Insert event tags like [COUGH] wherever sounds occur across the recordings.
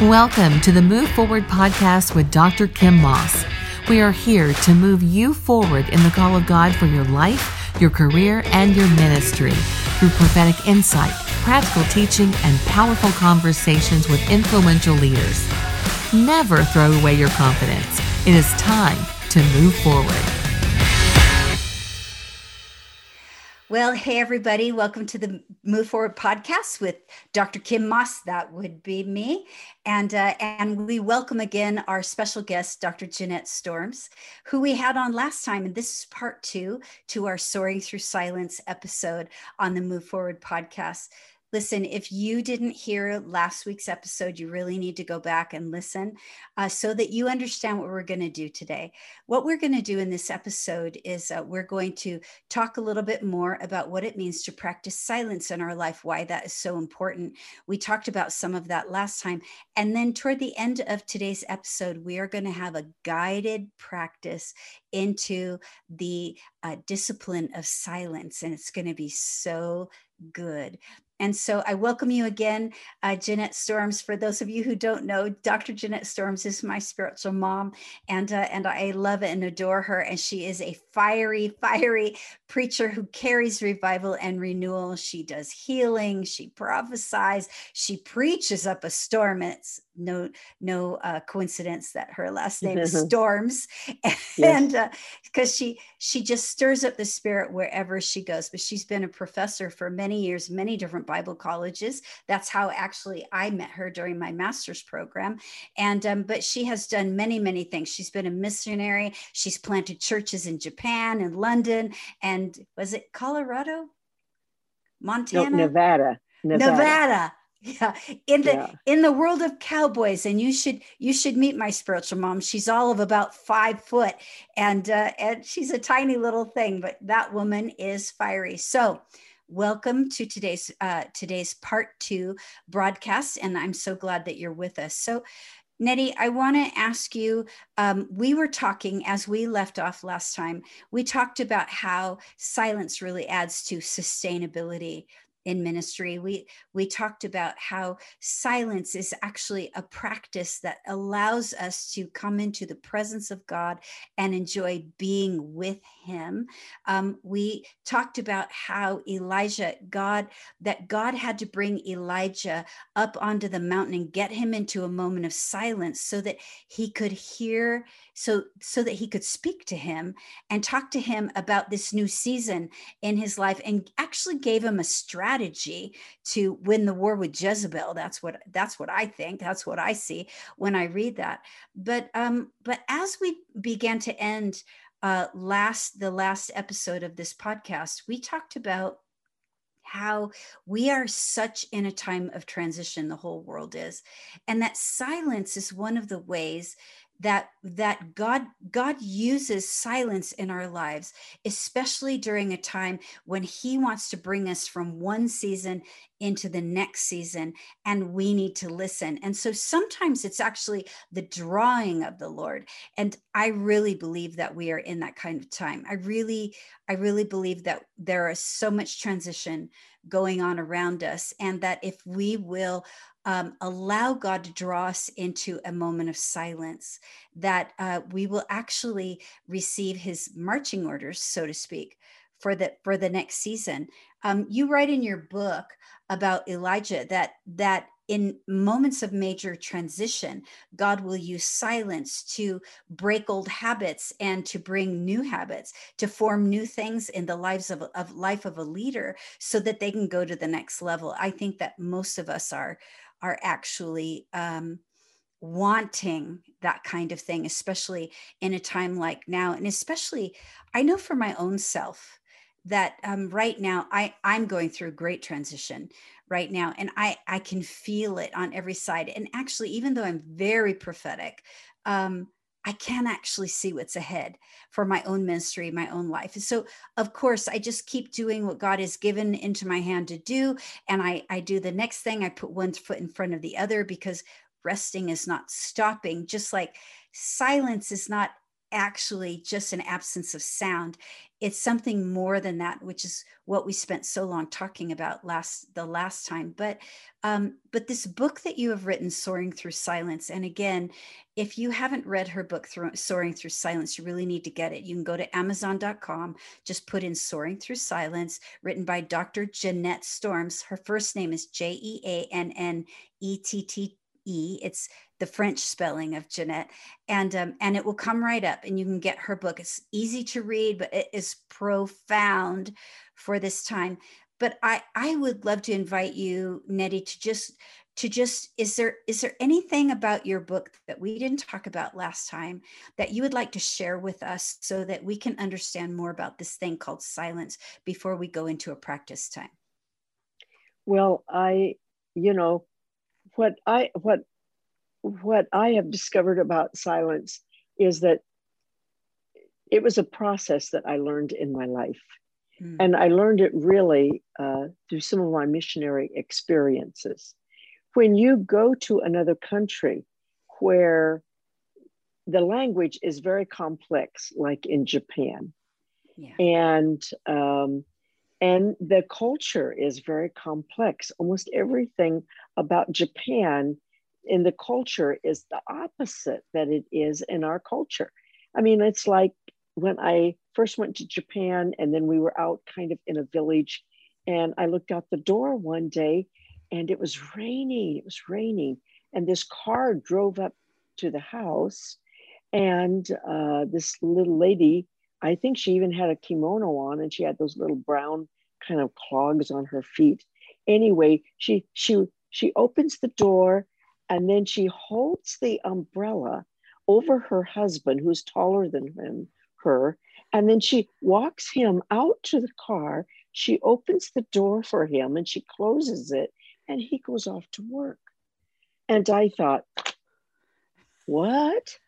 Welcome to the Move Forward podcast with Dr. Kim Moss. We are here to move you forward in the call of God for your life, your career, and your ministry through prophetic insight, practical teaching, and powerful conversations with influential leaders. Never throw away your confidence. It is time to move forward. Well, hey, everybody. Welcome to the Move Forward podcast with Dr. Kim Moss. That would be me. And, uh, and we welcome again our special guest, Dr. Jeannette Storms, who we had on last time. And this is part two to our Soaring Through Silence episode on the Move Forward podcast listen, if you didn't hear last week's episode, you really need to go back and listen uh, so that you understand what we're going to do today. What we're going to do in this episode is uh, we're going to talk a little bit more about what it means to practice silence in our life, why that is so important. We talked about some of that last time. And then toward the end of today's episode, we are going to have a guided practice into the uh, discipline of silence. And it's going to be so good. And so I welcome you again, uh, Jeannette Storms. For those of you who don't know, Dr. Jeannette Storms is my spiritual mom, and uh, and I love and adore her. And she is a fiery, fiery preacher who carries revival and renewal. She does healing. She prophesies. She preaches up a storm. It's no no uh, coincidence that her last name is Storms, [LAUGHS] and because uh, she she just stirs up the spirit wherever she goes. But she's been a professor for many years, many different Bible colleges. That's how actually I met her during my master's program. And um, but she has done many, many things. She's been a missionary. She's planted churches in Japan and London, and was it Colorado, Montana, no, Nevada. Nevada. Nevada yeah in the yeah. in the world of cowboys and you should you should meet my spiritual mom she's all of about five foot and uh, and she's a tiny little thing but that woman is fiery so welcome to today's uh, today's part two broadcast and i'm so glad that you're with us so Nettie, I want to ask you. Um, we were talking as we left off last time. We talked about how silence really adds to sustainability in ministry we we talked about how silence is actually a practice that allows us to come into the presence of god and enjoy being with him. Um, we talked about how elijah god that god had to bring elijah up onto the mountain and get him into a moment of silence so that he could hear so so that he could speak to him and talk to him about this new season in his life and actually gave him a strategy to win the war with Jezebel. That's what that's what I think. That's what I see when I read that. But um but as we began to end uh last the last episode of this podcast we talked about how we are such in a time of transition the whole world is and that silence is one of the ways that that god god uses silence in our lives especially during a time when he wants to bring us from one season into the next season and we need to listen. And so sometimes it's actually the drawing of the lord. And i really believe that we are in that kind of time. I really i really believe that there is so much transition going on around us and that if we will um, allow God to draw us into a moment of silence, that uh, we will actually receive His marching orders, so to speak, for the for the next season. Um, you write in your book about Elijah that that in moments of major transition, God will use silence to break old habits and to bring new habits, to form new things in the lives of, of life of a leader so that they can go to the next level. I think that most of us are are actually um, wanting that kind of thing, especially in a time like now. And especially, I know for my own self that um, right now I, I'm going through great transition right now. And I, I can feel it on every side. And actually, even though I'm very prophetic, um, I can actually see what's ahead for my own ministry, my own life. And so, of course, I just keep doing what God has given into my hand to do. And I, I do the next thing, I put one foot in front of the other because resting is not stopping, just like silence is not actually just an absence of sound. It's something more than that which is what we spent so long talking about last the last time. But um, but this book that you have written soaring through silence and again if you haven't read her book through, soaring through silence you really need to get it. You can go to amazon.com just put in soaring through silence written by dr jeannette storms. Her first name is j-e-a-n-n-e-t-t E. It's the French spelling of Jeannette, and um, and it will come right up, and you can get her book. It's easy to read, but it is profound for this time. But I I would love to invite you, Nettie, to just to just is there is there anything about your book that we didn't talk about last time that you would like to share with us so that we can understand more about this thing called silence before we go into a practice time? Well, I you know what I what what I have discovered about silence is that it was a process that I learned in my life. Mm. And I learned it really uh, through some of my missionary experiences. When you go to another country where the language is very complex, like in Japan, yeah. and um, and the culture is very complex. Almost everything about Japan in the culture is the opposite that it is in our culture. I mean, it's like when I first went to Japan and then we were out kind of in a village and I looked out the door one day and it was raining. It was raining. And this car drove up to the house and uh, this little lady I think she even had a kimono on and she had those little brown kind of clogs on her feet. Anyway, she she she opens the door and then she holds the umbrella over her husband who's taller than him her and then she walks him out to the car. She opens the door for him and she closes it and he goes off to work. And i thought what?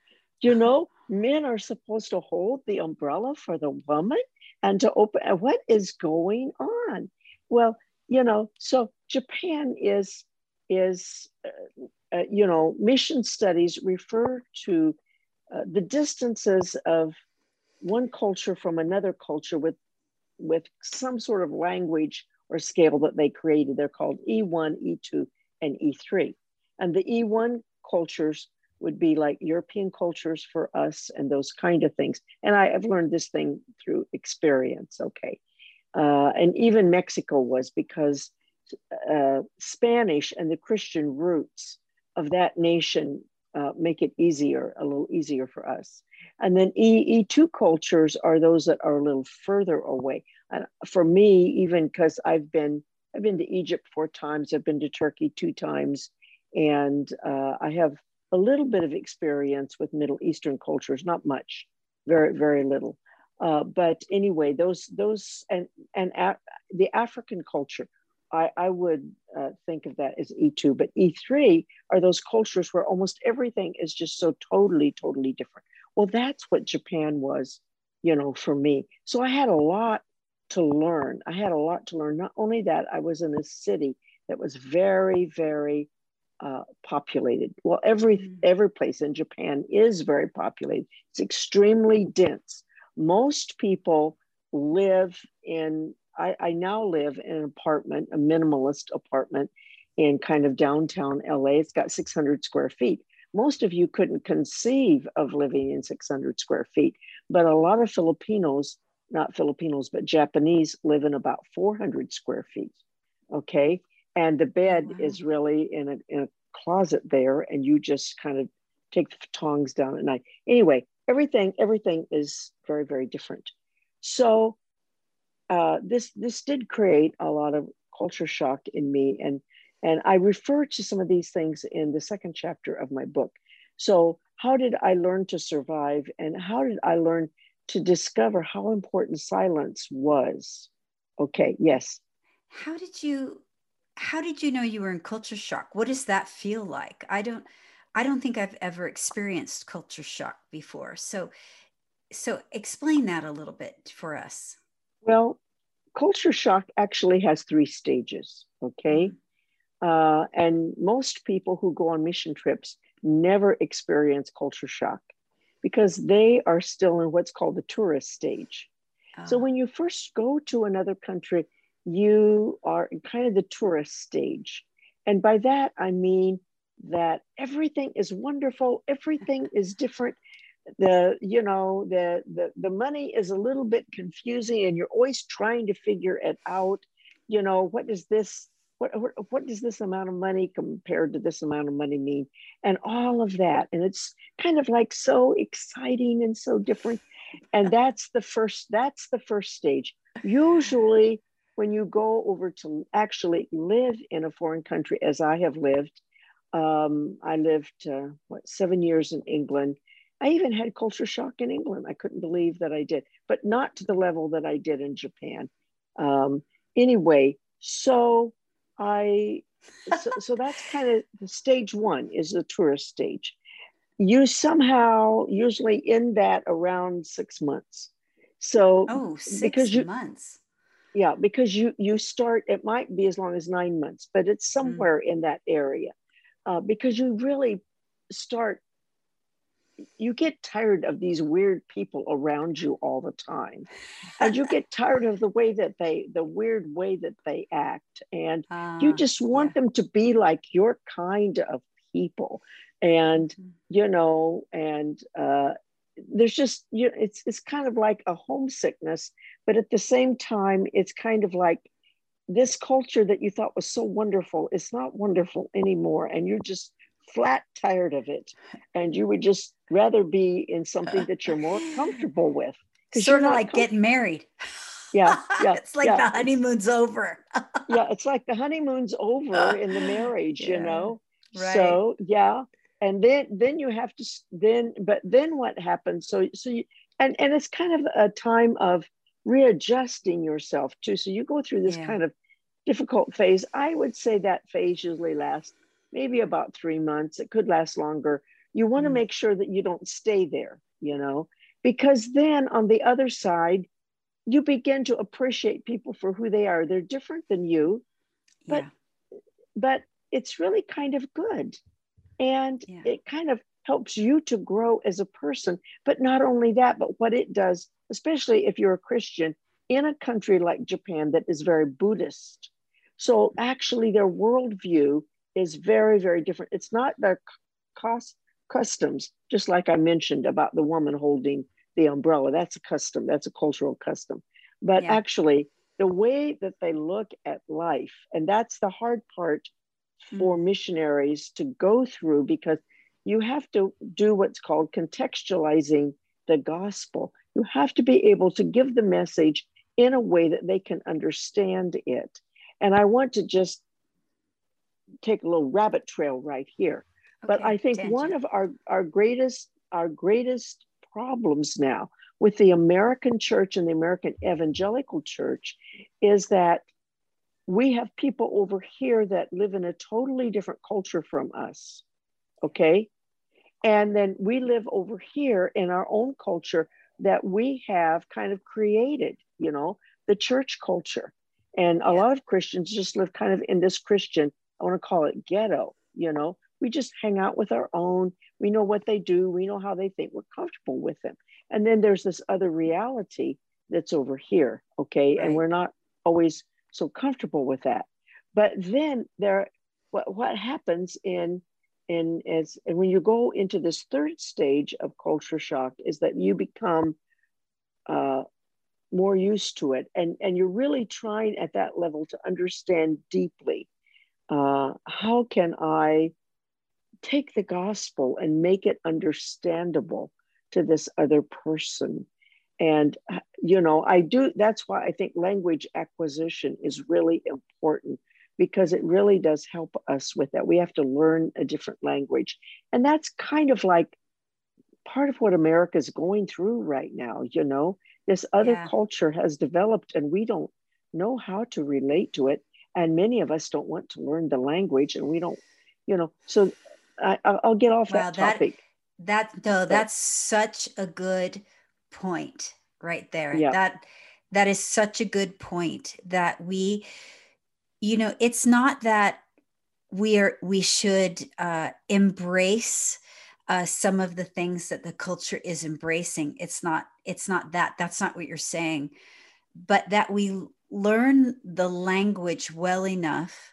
You know men are supposed to hold the umbrella for the woman and to open what is going on? Well you know so japan is is uh, uh, you know mission studies refer to uh, the distances of one culture from another culture with with some sort of language or scale that they created. They're called e1 e2 and e3 and the e1 cultures would be like European cultures for us and those kind of things. And I have learned this thing through experience, okay. Uh, and even Mexico was because uh, Spanish and the Christian roots of that nation uh, make it easier, a little easier for us. And then E, E2 cultures are those that are a little further away. And for me, even because I've been, I've been to Egypt four times, I've been to Turkey two times, and uh, I have a little bit of experience with Middle Eastern cultures, not much, very, very little. Uh, but anyway, those, those, and, and a, the African culture, I, I would uh, think of that as E2, but E3 are those cultures where almost everything is just so totally, totally different. Well, that's what Japan was, you know, for me. So I had a lot to learn. I had a lot to learn. Not only that, I was in a city that was very, very uh, populated. Well, every mm. every place in Japan is very populated. It's extremely dense. Most people live in. I, I now live in an apartment, a minimalist apartment, in kind of downtown LA. It's got 600 square feet. Most of you couldn't conceive of living in 600 square feet, but a lot of Filipinos, not Filipinos, but Japanese, live in about 400 square feet. Okay and the bed wow. is really in a, in a closet there and you just kind of take the tongs down at night. Anyway everything everything is very very different. So uh, this this did create a lot of culture shock in me and and i refer to some of these things in the second chapter of my book. So how did i learn to survive and how did i learn to discover how important silence was? Okay yes. How did you how did you know you were in culture shock? What does that feel like? I don't I don't think I've ever experienced culture shock before. So so explain that a little bit for us. Well, culture shock actually has three stages, okay? Mm-hmm. Uh, and most people who go on mission trips never experience culture shock. because they are still in what's called the tourist stage. So when you first go to another country, you are in kind of the tourist stage. And by that, I mean that everything is wonderful, everything is different. The, you know, the, the, the money is a little bit confusing and you're always trying to figure it out. You know, what does this, what, what, what does this amount of money compared to this amount of money mean? And all of that. And it's kind of like so exciting and so different and that's the first that's the first stage usually when you go over to actually live in a foreign country as i have lived um, i lived uh, what seven years in england i even had culture shock in england i couldn't believe that i did but not to the level that i did in japan um, anyway so i so, so that's kind of the stage one is the tourist stage you somehow usually in that around six months. So oh, six because you, months. Yeah, because you you start. It might be as long as nine months, but it's mm. somewhere mm. in that area, uh, because you really start. You get tired of these weird people around you all the time, and you get tired of the way that they, the weird way that they act, and uh, [LAUGHS] you just want yeah. them to be like your kind of people and mm-hmm. you know and uh, there's just you know, it's it's kind of like a homesickness but at the same time it's kind of like this culture that you thought was so wonderful is not wonderful anymore and you're just flat tired of it and you would just rather be in something that you're more [LAUGHS] comfortable with sort of like getting married yeah [LAUGHS] yeah it's like yeah. the honeymoon's over yeah it's like the honeymoon's over [LAUGHS] in the marriage yeah. you know right. so yeah and then then you have to then but then what happens? So so you and and it's kind of a time of readjusting yourself too. So you go through this yeah. kind of difficult phase. I would say that phase usually lasts maybe about three months. It could last longer. You want to mm. make sure that you don't stay there you know? Because then on the other side you begin to appreciate people for who they are. They're different than you but yeah. but it's really kind of good and yeah. it kind of helps you to grow as a person. But not only that, but what it does, especially if you're a Christian in a country like Japan that is very Buddhist. So actually, their worldview is very, very different. It's not their cost customs, just like I mentioned about the woman holding the umbrella. That's a custom, that's a cultural custom. But yeah. actually, the way that they look at life, and that's the hard part for mm. missionaries to go through because you have to do what's called contextualizing the gospel. You have to be able to give the message in a way that they can understand it. And I want to just take a little rabbit trail right here. Okay, but I think tangent. one of our, our greatest our greatest problems now with the American church and the American evangelical church is that we have people over here that live in a totally different culture from us. Okay. And then we live over here in our own culture that we have kind of created, you know, the church culture. And a yeah. lot of Christians just live kind of in this Christian, I want to call it ghetto, you know, we just hang out with our own. We know what they do, we know how they think, we're comfortable with them. And then there's this other reality that's over here, okay? Right. And we're not always so comfortable with that. But then there, what, what happens in in as and when you go into this third stage of culture shock is that you become uh, more used to it, and and you're really trying at that level to understand deeply. Uh, how can I take the gospel and make it understandable to this other person? And, you know, I do, that's why I think language acquisition is really important because it really does help us with that. We have to learn a different language. And that's kind of like part of what America is going through right now. You know, this other yeah. culture has developed and we don't know how to relate to it. And many of us don't want to learn the language and we don't, you know, so I, will get off that topic. That, that no, that's such a good point right there. Yeah. That that is such a good point that we you know, it's not that we are we should uh, embrace uh, some of the things that the culture is embracing. It's not, it's not that, that's not what you're saying, but that we learn the language well enough,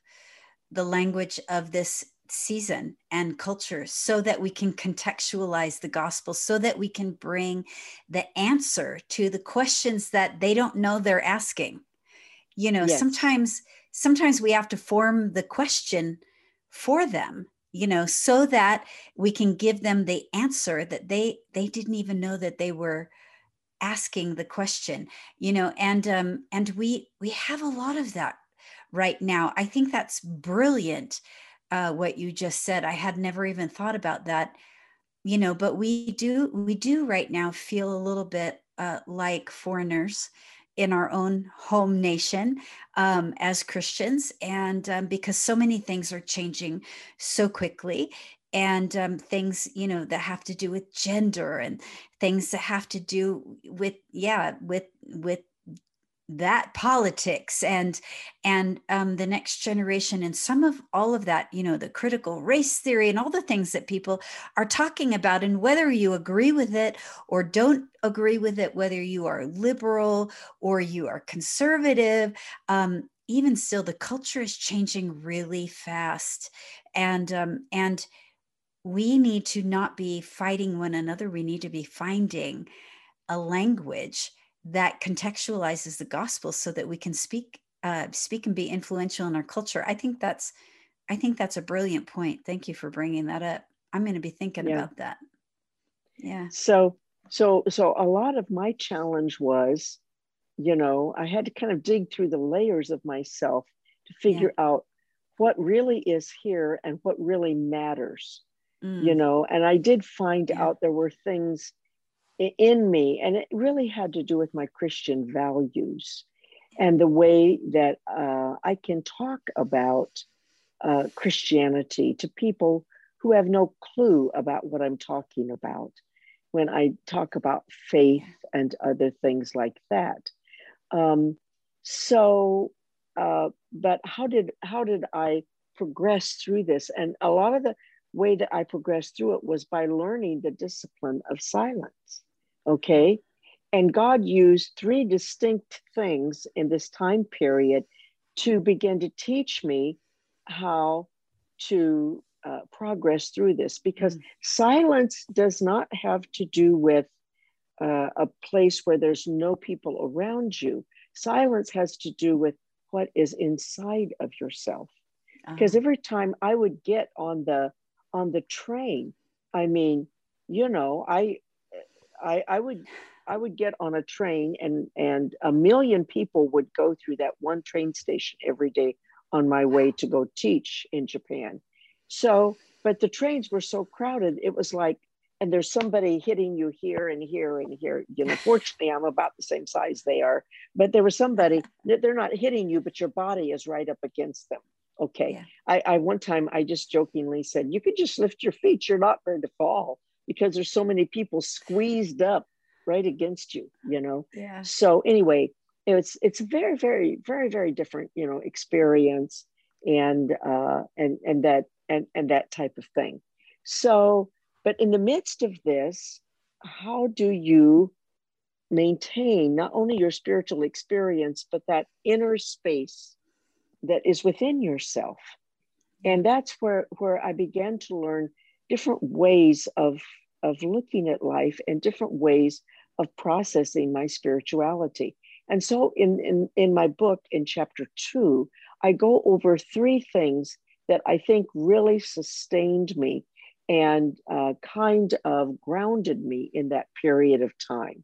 the language of this season and culture so that we can contextualize the gospel so that we can bring the answer to the questions that they don't know they're asking you know yes. sometimes sometimes we have to form the question for them you know so that we can give them the answer that they they didn't even know that they were asking the question you know and um and we we have a lot of that right now i think that's brilliant uh, what you just said. I had never even thought about that, you know. But we do we do right now feel a little bit uh, like foreigners in our own home nation um, as Christians, and um, because so many things are changing so quickly, and um, things you know that have to do with gender and things that have to do with yeah with with that politics and and um, the next generation and some of all of that you know the critical race theory and all the things that people are talking about and whether you agree with it or don't agree with it whether you are liberal or you are conservative um, even still the culture is changing really fast. And um, and we need to not be fighting one another. We need to be finding a language that contextualizes the gospel so that we can speak uh, speak and be influential in our culture i think that's i think that's a brilliant point thank you for bringing that up i'm going to be thinking yeah. about that yeah so so so a lot of my challenge was you know i had to kind of dig through the layers of myself to figure yeah. out what really is here and what really matters mm. you know and i did find yeah. out there were things in me. And it really had to do with my Christian values and the way that uh, I can talk about uh, Christianity to people who have no clue about what I'm talking about when I talk about faith and other things like that. Um, so, uh, but how did how did I progress through this? And a lot of the way that I progressed through it was by learning the discipline of silence. Okay. And God used three distinct things in this time period to begin to teach me how to uh, progress through this because mm-hmm. silence does not have to do with uh, a place where there's no people around you. Silence has to do with what is inside of yourself. Because uh-huh. every time I would get on the on the train, I mean, you know, I I, I would I would get on a train and and a million people would go through that one train station every day on my way to go teach in Japan. So, but the trains were so crowded, it was like, and there's somebody hitting you here and here and here. You know, fortunately, I'm about the same size they are, but there was somebody that they're not hitting you, but your body is right up against them. Okay. Yeah. I, I one time I just jokingly said, you could just lift your feet, you're not going to fall because there's so many people squeezed up right against you you know? Yeah. So anyway it's it's very very very very different you know experience and uh and and that and and that type of thing. So but in the midst of this how do you maintain not only your spiritual experience but that inner space that is within yourself? And that's where where i began to learn different ways of of looking at life and different ways of processing my spirituality. And so in, in, in my book, in chapter two, I go over three things that I think really sustained me and uh, kind of grounded me in that period of time.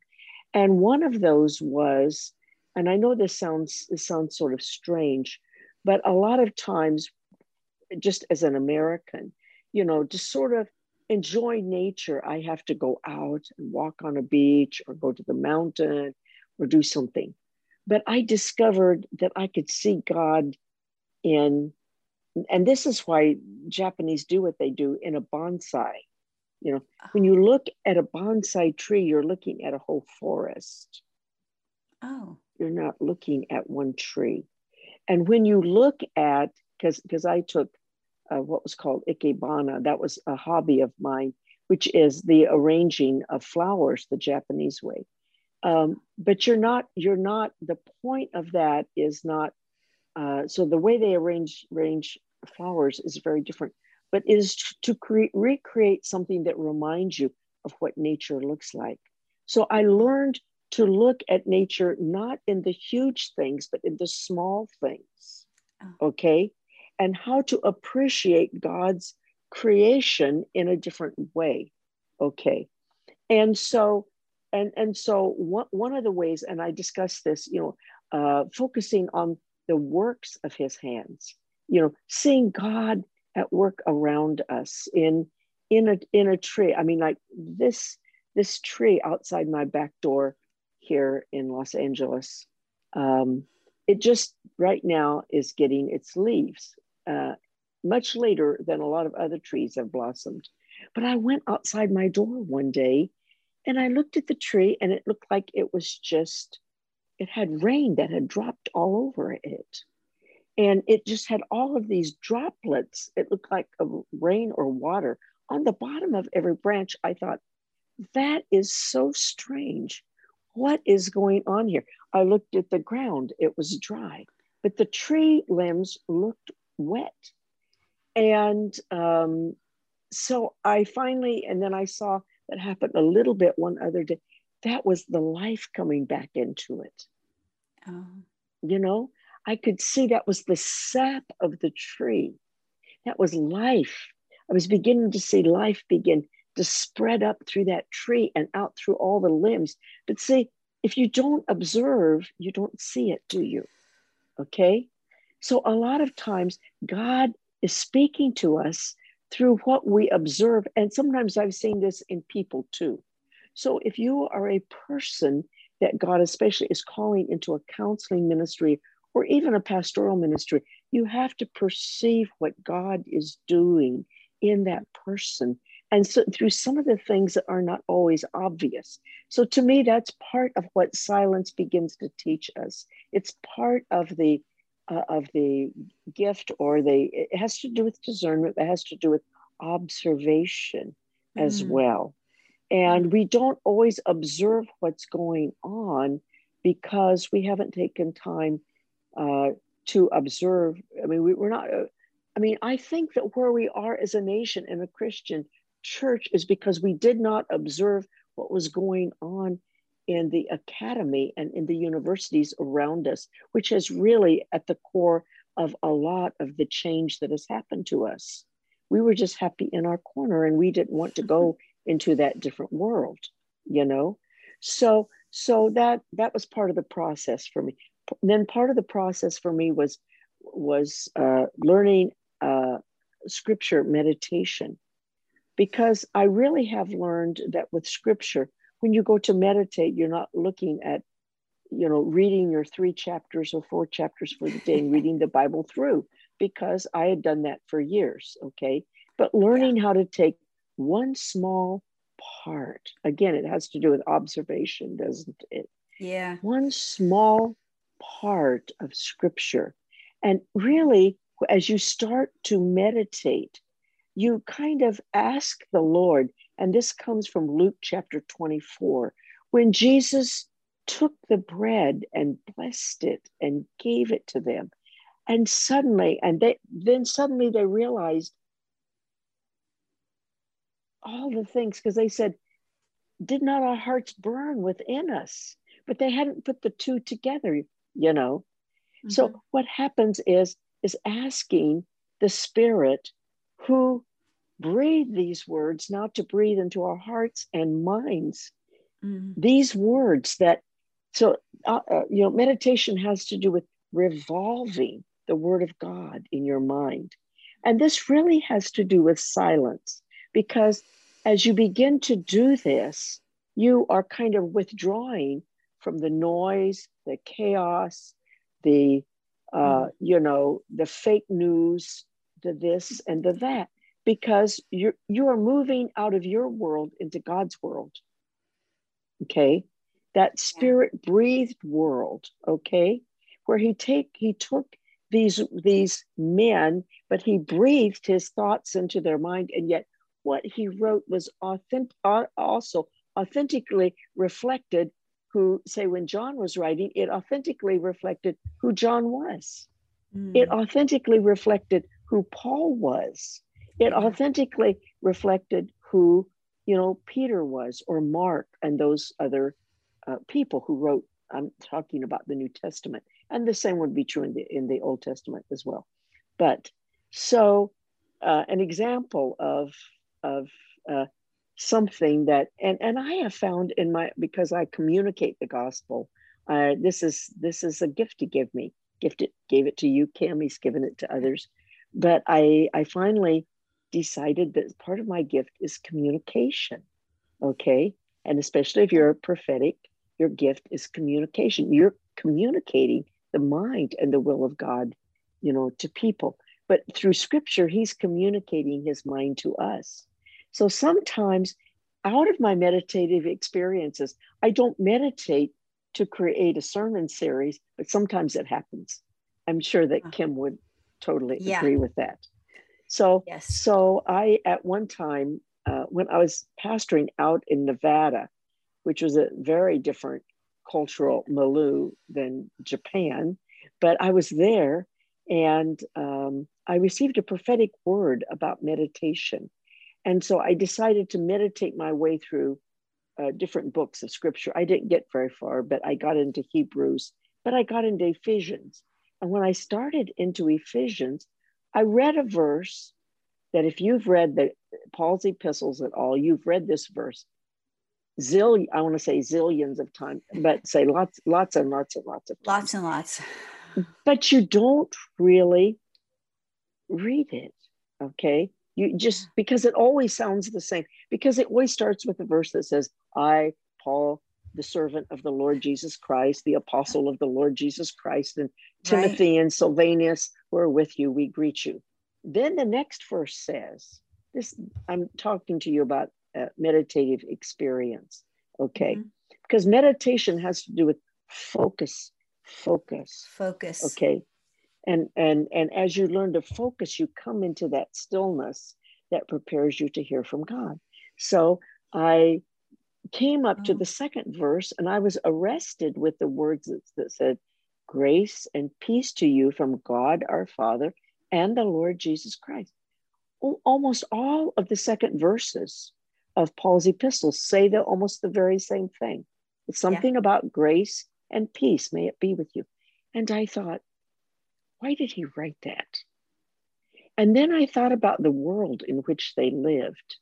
And one of those was, and I know this sounds this sounds sort of strange, but a lot of times, just as an American, you know, to sort of enjoy nature, I have to go out and walk on a beach or go to the mountain or do something. But I discovered that I could see God in, and this is why Japanese do what they do in a bonsai. You know, when you oh. look at a bonsai tree, you're looking at a whole forest. Oh. You're not looking at one tree. And when you look at, because because I took uh, what was called ikebana. That was a hobby of mine which is the arranging of flowers the Japanese way. Um, but you're not, you're not, the point of that is not, uh, so the way they arrange, arrange flowers is very different, but is to create, recreate something that reminds you of what nature looks like. So I learned to look at nature not in the huge things, but in the small things. Oh. Okay. And how to appreciate God's creation in a different way. Okay. And so, and, and so one, one of the ways, and I discussed this, you know, uh, focusing on the works of his hands, you know, seeing God at work around us in in a in a tree. I mean, like this this tree outside my back door here in Los Angeles. Um, it just right now is getting its leaves uh, much later than a lot of other trees have blossomed. But I went outside my door one day and I looked at the tree and it looked like it was just, it had rain that had dropped all over it. And it just had all of these droplets. It looked like rain or water on the bottom of every branch. I thought, that is so strange. What is going on here? I looked at the ground, it was dry, but the tree limbs looked wet. And um, so I finally, and then I saw that happen a little bit one other day. That was the life coming back into it. Oh. You know, I could see that was the sap of the tree. That was life. I was beginning to see life begin to spread up through that tree and out through all the limbs. But see, if you don't observe, you don't see it, do you? Okay. So a lot of times, God is speaking to us through what we observe. And sometimes I've seen this in people too. So if you are a person that God especially is calling into a counseling ministry or even a pastoral ministry, you have to perceive what God is doing in that person. And so through some of the things that are not always obvious. So to me, that's part of what silence begins to teach us. It's part of the uh, of the gift or the it has to do with discernment it has to do with observation mm. as well. And we don't always observe what's going on because we haven't taken time uh, to observe. I mean we, are not uh, i mean i think that where we are as a nation and a christian church is because we did not observe what was going on in the academy and in the universities around us, which is really at the core of a lot of the change that has happened to us. We were just happy in our corner and we didn't want to go [LAUGHS] into that different world, you know? So so that that was part of the process for me. then part of the process for me was was uh, learning uh, scripture meditation because I really have learned that with scripture, when you go to meditate, you're not looking at, you know, reading your three chapters or four chapters for the day and [LAUGHS] reading the Bible through, because I had done that for years. Okay. But learning yeah. how to take one small part, again, it has to do with observation, doesn't it? Yeah. One small part of scripture. And really, as you start to meditate, you kind of ask the Lord, and this comes from Luke chapter 24, when Jesus took the bread and blessed it and gave it to them. And suddenly, and they then suddenly they realized all the things because they said, Did not our hearts burn within us? But they hadn't put the two together, you know. Mm-hmm. So what happens is is asking the spirit who breathe these words, not to breathe into our hearts and minds. Mm. These words that, so, uh, uh, you know, meditation has to do with revolving the word of God in your mind. And this really has to do with silence because as you begin to do this, you are kind of withdrawing from the noise, the chaos, the, uh, mm. you know, the fake news, the this and the that because you're you are moving out of your world into God's world. Okay? That spirit breathed world, okay? Where he take he took these these men, but he breathed his thoughts into their mind and yet what he wrote was authentic, also authentically reflected who, say, when John was writing, it authentically reflected who John was. Mm. It authentically reflected who Paul was. It authentically reflected who, you know, Peter was or Mark and those other uh, people who wrote. I'm talking about the New Testament, and the same would be true in the in the Old Testament as well. But so, uh, an example of of uh, something that and and I have found in my because I communicate the gospel. This is this is a gift to give me. Gift it gave it to you, Kim. He's given it to others, but I I finally decided that part of my gift is communication. Okay, and especially if you're a prophetic, your gift is communication. You're communicating the mind and the will of God, you know, to people. But through Scripture, He's communicating His mind to us. So sometimes out of my meditative experiences, I don't meditate to create a sermon series, but sometimes it happens. I'm sure that. Kim would totally yeah. agree with that. So, yes. so I at one time uh, when I was pastoring out in Nevada, which was a very different cultural milieu than Japan, but I was there and um, I received a prophetic word about meditation. And so I decided to meditate my way through uh, different books of scripture. I didn't get very far, but I got into Hebrews, but I got into Ephesians. And when I started into Ephesians, I read a verse that if you've read the Paul's epistles at all, you've read this verse zillion, I want to say zillions of times, but say lots, lots and lots and lots of times. Lots and lots. But you don't really read it. Okay. You just because it always sounds the same, because it always starts with a verse that says, I, Paul, the servant of the Lord Jesus Christ, the apostle of the Lord Jesus Christ, and Timothy right. and Silvanus who are with you, we greet you. Then the next verse says, this I'm talking to you about meditative experience, okay? Mm-hmm. Because meditation has to do with focus, focus. Focus. Okay and and and as you learn to focus you come into that stillness that prepares you to hear from god so i came up oh. to the second verse and i was arrested with the words that, that said grace and peace to you from god our father and the lord jesus christ almost all of the second verses of paul's epistles say that almost the very same thing it's something yeah. about grace and peace may it be with you and i thought why did he write that? And then I thought about the world in which they lived.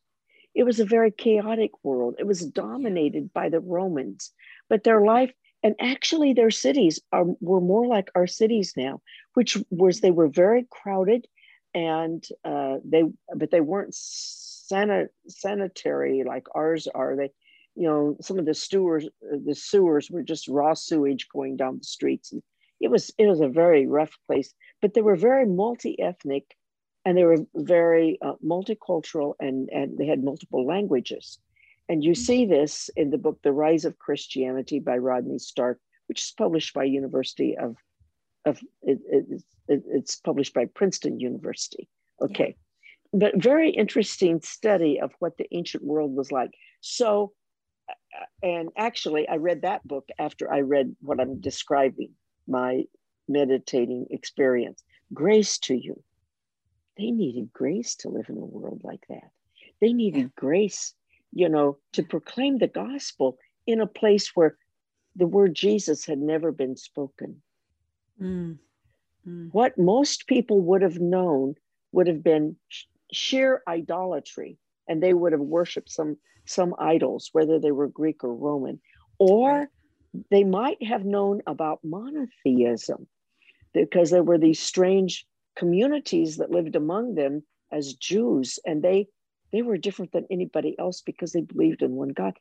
It was a very chaotic world. It was dominated by the Romans, but their life and actually their cities are were more like our cities now, which was they were very crowded, and uh, they but they weren't sanit, sanitary like ours are. They, you know, some of the sewers the sewers were just raw sewage going down the streets, and it was it was a very rough place but they were very multi-ethnic and they were very uh, multicultural and and they had multiple languages and you mm-hmm. see this in the book the rise of christianity by rodney stark which is published by university of of it, it, it, it's published by princeton university okay yeah. but very interesting study of what the ancient world was like so uh, and actually i read that book after i read what i'm describing my meditating experience. Grace to you. They needed grace to live in a world like that. They needed yeah. grace, you know, to proclaim the gospel in a place where the word Jesus had never been spoken. Mm. Mm. What most people would have known would have been sheer idolatry, and they would have worshiped some some idols, whether they were Greek or Roman, or they might have known about monotheism because there were these strange communities that lived among them as Jews, and they they were different than anybody else because they believed in one God.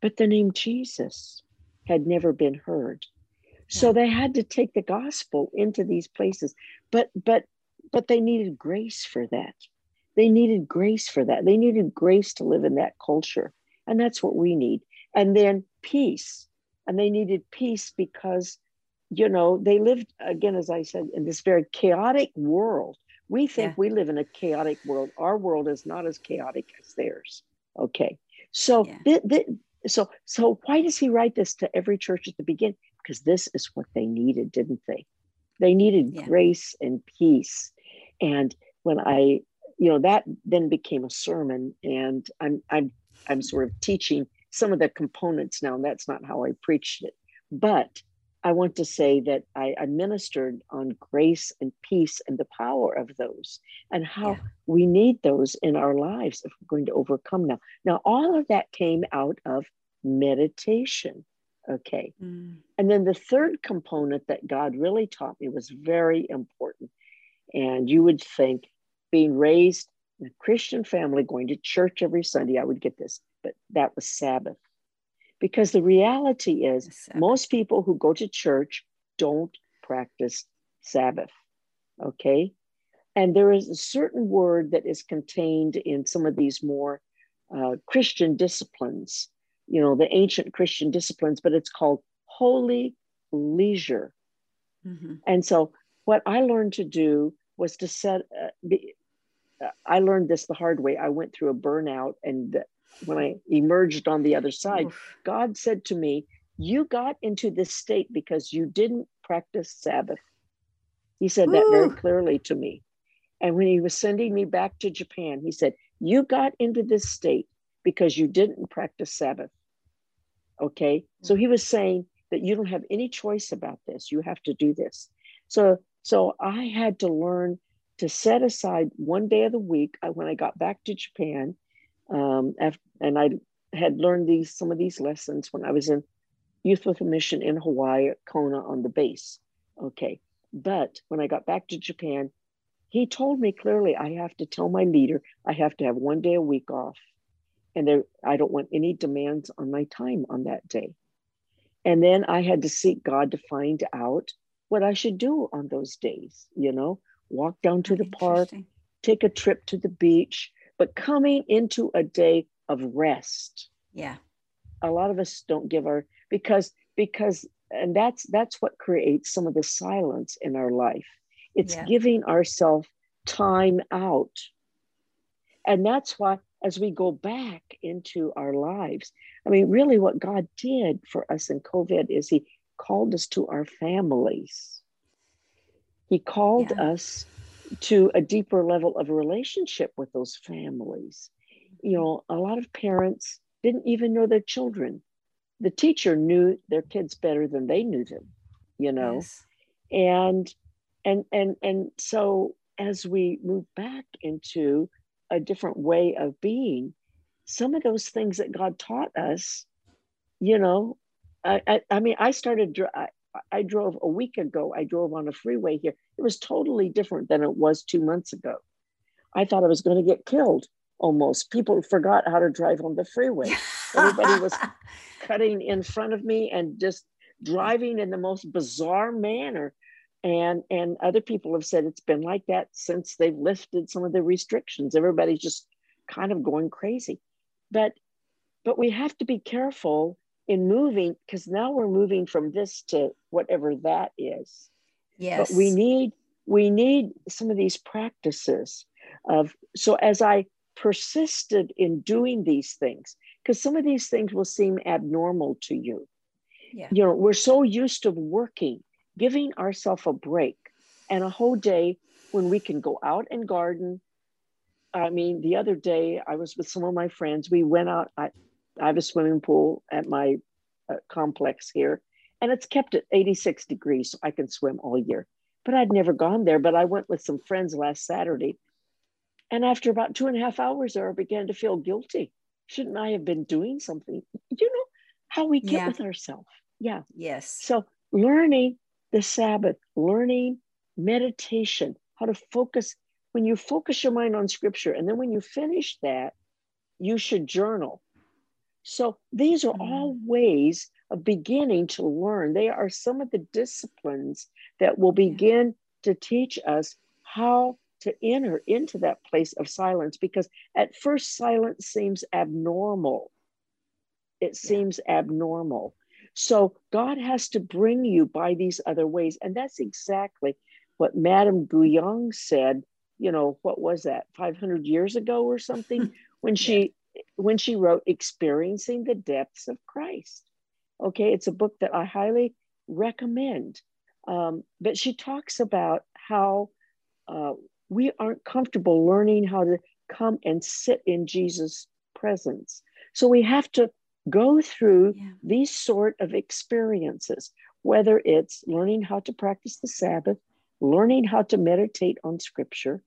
But the name Jesus had never been heard. So they had to take the gospel into these places. But but but they needed grace for that. They needed grace for that. They needed grace to live in that culture. And that's what we need. And then peace and they needed peace because you know they lived again as i said in this very chaotic world We think yeah. we live in a chaotic world. Our world is not as chaotic as theirs. Okay. So, yeah. th- th- so, so why does he write this to every church at the beginning? Because this is what they needed, didn't they? They needed yeah. grace and peace. And when I, you know, that then became a sermon, and I'm, I'm, I'm sort of teaching some of the components now. And that's not how I preached it, but I want to say that I, I, ministered on grace and peace and the power of those and how yeah. we need those in our lives if we're going to overcome now. Now, all of that came out of meditation. Okay. Mm. And then the third component that God really taught me was very important. And you would think being raised in a Christian family, going to church every Sunday, I would get this, but that was Sabbath. Because the reality is, most people who go to church don't practice Sabbath. Okay. And there is a certain word that is contained in some of these more uh, Christian disciplines, you know, the ancient Christian disciplines, but it's called holy leisure. Mm-hmm. And so, what I learned to do was to set, uh, be, uh, I learned this the hard way. I went through a burnout and when I emerged on the other side, Oof. God said to me, You got into this state because you didn't practice Sabbath. He said Ooh. that very clearly to me. And when he was sending me back to Japan, he said, You got into this state because you didn't practice Sabbath. Okay. So he was saying that you don't have any choice about this. You have to do this. So, so I had to learn to set aside one day of the week uh, when I got back to Japan um, after, and I had learned these some of these lessons when I was in Youth with a Mission in Hawaii at Kona on the base. Okay. But when I got back to Japan, he told me clearly I have to tell my leader I have to have one day a week off. And there, I don't want any demands on my time on that day. And then I had to seek God to find out what I should do on those days, you know, walk down to the park, take a trip to the beach, but coming into a day of rest. Yeah. A lot of us don't give our because because and that's that's what creates some of the silence in our life. It's yeah. giving ourselves time out. And that's why as we go back into our lives, I mean, really what God did for us in COVID is He called us to our families. He called yeah. us to a deeper level of relationship with those families. You mm-hmm. know, a lot of parents didn't even know their children. The teacher knew their kids better than they knew them, you know. Yes. And and and and so as we move back into a different way of being, some of those things that God taught us, you know, I, I, I mean, I started, I drove a week ago, I drove on a freeway here. It was totally different than it was two months ago. I thought I was going to get killed almost. People forgot how to drive on the freeway. Everybody was [LAUGHS] cutting in front of me and just driving in the most bizarre manner. And, and other people have said it's been like that since they've lifted some of the restrictions. Everybody's just kind of going crazy. But but we have to be careful in moving because now we're moving from this to whatever that is. Yes but we need we need some of these practices of so as i persisted in doing these things because some of these things will seem abnormal to you. Yeah. you know we're so used to working giving ourselves a break and a whole day when we can go out and garden. I mean the other day i was with some of my friends we went out I, I have a swimming pool at my uh, complex here, and it's kept at 86 degrees, so I can swim all year. But I'd never gone there. But I went with some friends last Saturday, and after about two and a half hours there, I began to feel guilty. Shouldn't I have been doing something? You know how we get yeah. with ourselves. Yeah. Yes. So learning the Sabbath, learning meditation, how to focus. When you focus your mind on scripture, and then when you finish that, you should journal so these are all mm. ways of beginning to learn. They are some of the disciplines that will begin to teach us how to enter into that place of silence because at first silence seems abnormal. It seems yeah. abnormal. So God has to bring you by these other ways. And that's exactly what Madame Guyon said you know, what was that, 500 years ago or something, [LAUGHS] when she. When she wrote Experiencing the Depths of Christ. Okay, it's a book that I highly recommend. Um, but she talks about how uh, we aren't comfortable learning how to come and sit in Jesus' presence. So we have to go through yeah. these sort of experiences, whether it's learning how to practice the Sabbath, learning how to meditate on scripture,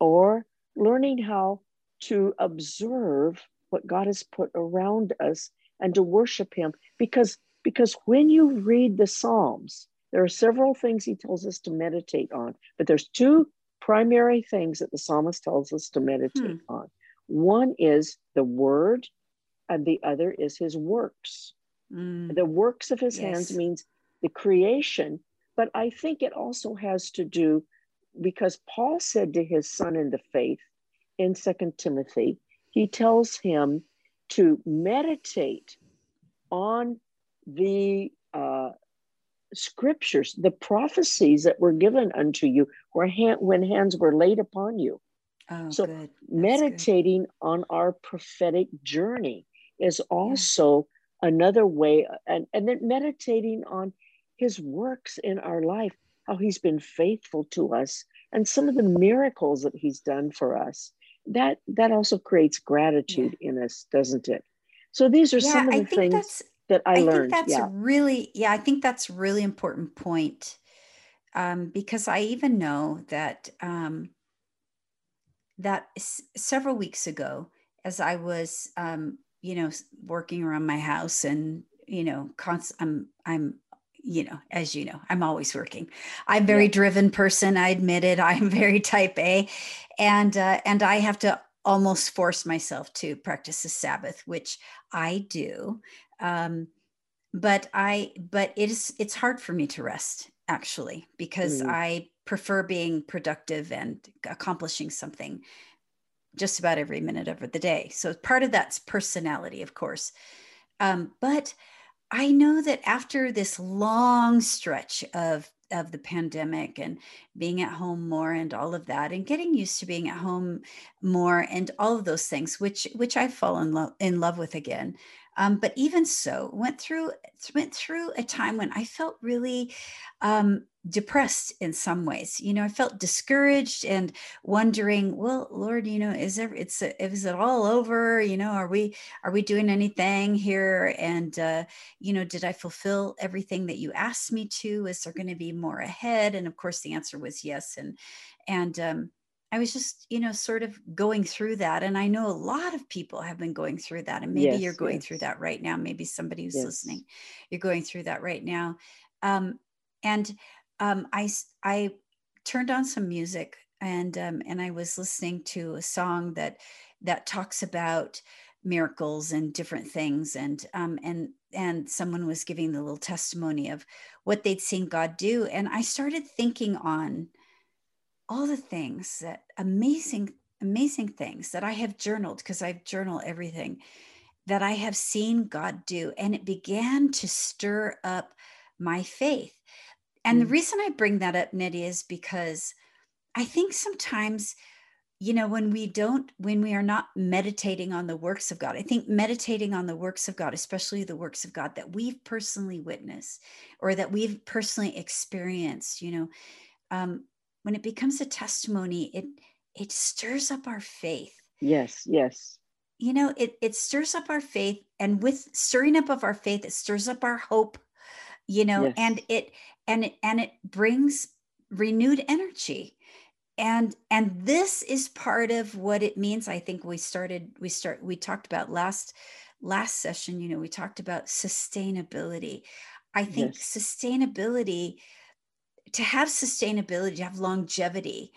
or learning how to observe what God has put around us and to worship Him. Because, because when you read the Psalms, there are several things He tells us to meditate on, but there's two primary things that the psalmist tells us to meditate hmm. on. One is the word, and the other is his works. Mm. The works of his yes. hands means the creation, but I think it also has to do because Paul said to his son in the faith in Second Timothy, he tells him to meditate on the uh, scriptures, the prophecies that were given unto you, where hand, when hands were laid upon you. Oh, so meditating good. on our prophetic journey is also yeah. another way, and, and then meditating on his works in our life, how he's been faithful to us, and some of the miracles that he's done for us. That that also creates gratitude yeah. in us, doesn't it? So these are yeah, some of the things that I, I learned. think that's yeah. really, yeah, I think that's really important point. Um, because I even know that um, that s- several weeks ago, as I was, um, you know, working around my house and you know, const- I'm I'm you know, as you know, I'm always working. I'm very yeah. driven person. I admit it. [LAUGHS] I'm very type A, and uh, and I have to almost force myself to practice the Sabbath, which I do. Um, but I, but it is, it's hard for me to rest actually because mm. I prefer being productive and accomplishing something just about every minute of the day. So part of that's personality, of course. Um, but I know that after this long stretch of of the pandemic and being at home more and all of that and getting used to being at home more and all of those things which which I've fallen lo- in love with again um, but even so, went through went through a time when I felt really um, depressed in some ways. You know, I felt discouraged and wondering, well, Lord, you know, is there it's is it all over? You know, are we are we doing anything here? And uh, you know, did I fulfill everything that you asked me to? Is there going to be more ahead? And of course, the answer was yes. And and um, I was just, you know, sort of going through that. And I know a lot of people have been going through that. And maybe yes, you're going yes. through that right now. Maybe somebody who's yes. listening, you're going through that right now. Um, and um, I, I turned on some music and, um, and I was listening to a song that, that talks about miracles and different things. And, um, and, and someone was giving the little testimony of what they'd seen God do. And I started thinking on, all the things that amazing, amazing things that I have journaled because I've journaled everything that I have seen God do. And it began to stir up my faith. And mm. the reason I bring that up, Nitty, is because I think sometimes, you know, when we don't, when we are not meditating on the works of God, I think meditating on the works of God, especially the works of God that we've personally witnessed or that we've personally experienced, you know, um, when it becomes a testimony, it it stirs up our faith. Yes, yes. You know, it it stirs up our faith, and with stirring up of our faith, it stirs up our hope. You know, yes. and it and it and it brings renewed energy and and this is part of what it means i think we started we start we talked about last last session you know we talked about sustainability i think yes. sustainability to have sustainability, to have longevity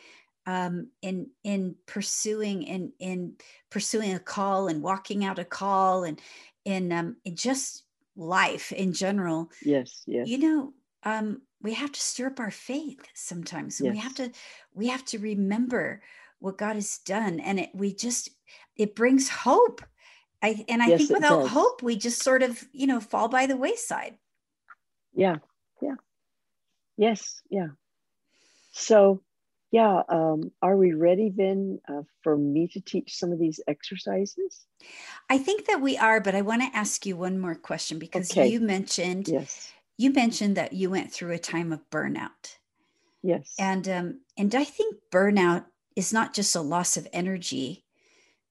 um, in in pursuing in in pursuing a call and walking out a call and in um, in just life in general. Yes, yes. You know, um, we have to stir up our faith sometimes. Yes. We have to we have to remember what God has done, and it we just it brings hope. I and I yes, think without hope, we just sort of you know fall by the wayside. Yeah, yeah. Yes, yeah. So yeah, um, are we ready then uh, for me to teach some of these exercises? I think that we are, but I want to ask you one more question because okay. you mentioned yes. you mentioned that you went through a time of burnout. Yes. And um, and I think burnout is not just a loss of energy,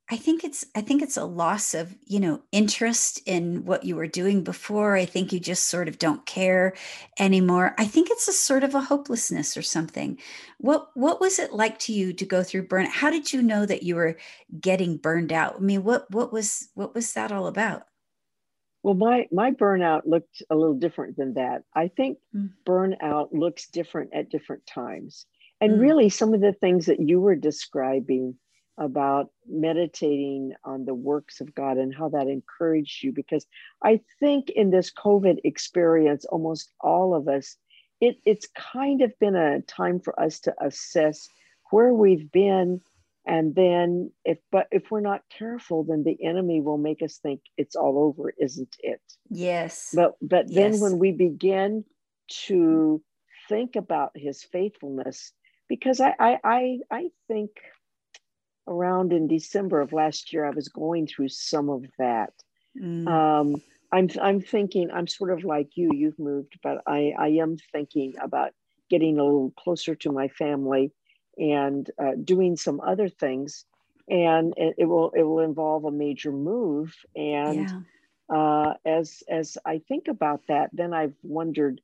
I think it's I think it's a loss of, you know, interest in what you were doing before. I think you just sort of don't care anymore. I think it's a sort of a hopelessness or something. What what was it like to you to go through burn? How did you know that you were getting burned out? I mean, what what was what was that all about? Well, my my burnout looked a little different than that. I think mm. burnout looks different at different times. And mm. really some of the things that you were describing about meditating on the works of God and how that encouraged you. Because I think in this COVID experience, almost all of us, it, it's kind of been a time for us to assess where we've been. And then if but if we're not careful, then the enemy will make us think it's all over, isn't it? Yes. But but then yes. when we begin to think about his faithfulness, because I I I, I think around in December of last year, I was going through some of that. Mm. Um, I'm I'm thinking I'm sort of like you. You've moved, but I I am thinking about getting a little closer to my family and uh, doing some other things. And it, it, will it will involve a major move. And yeah. uh, as as I think about that, then I've wondered,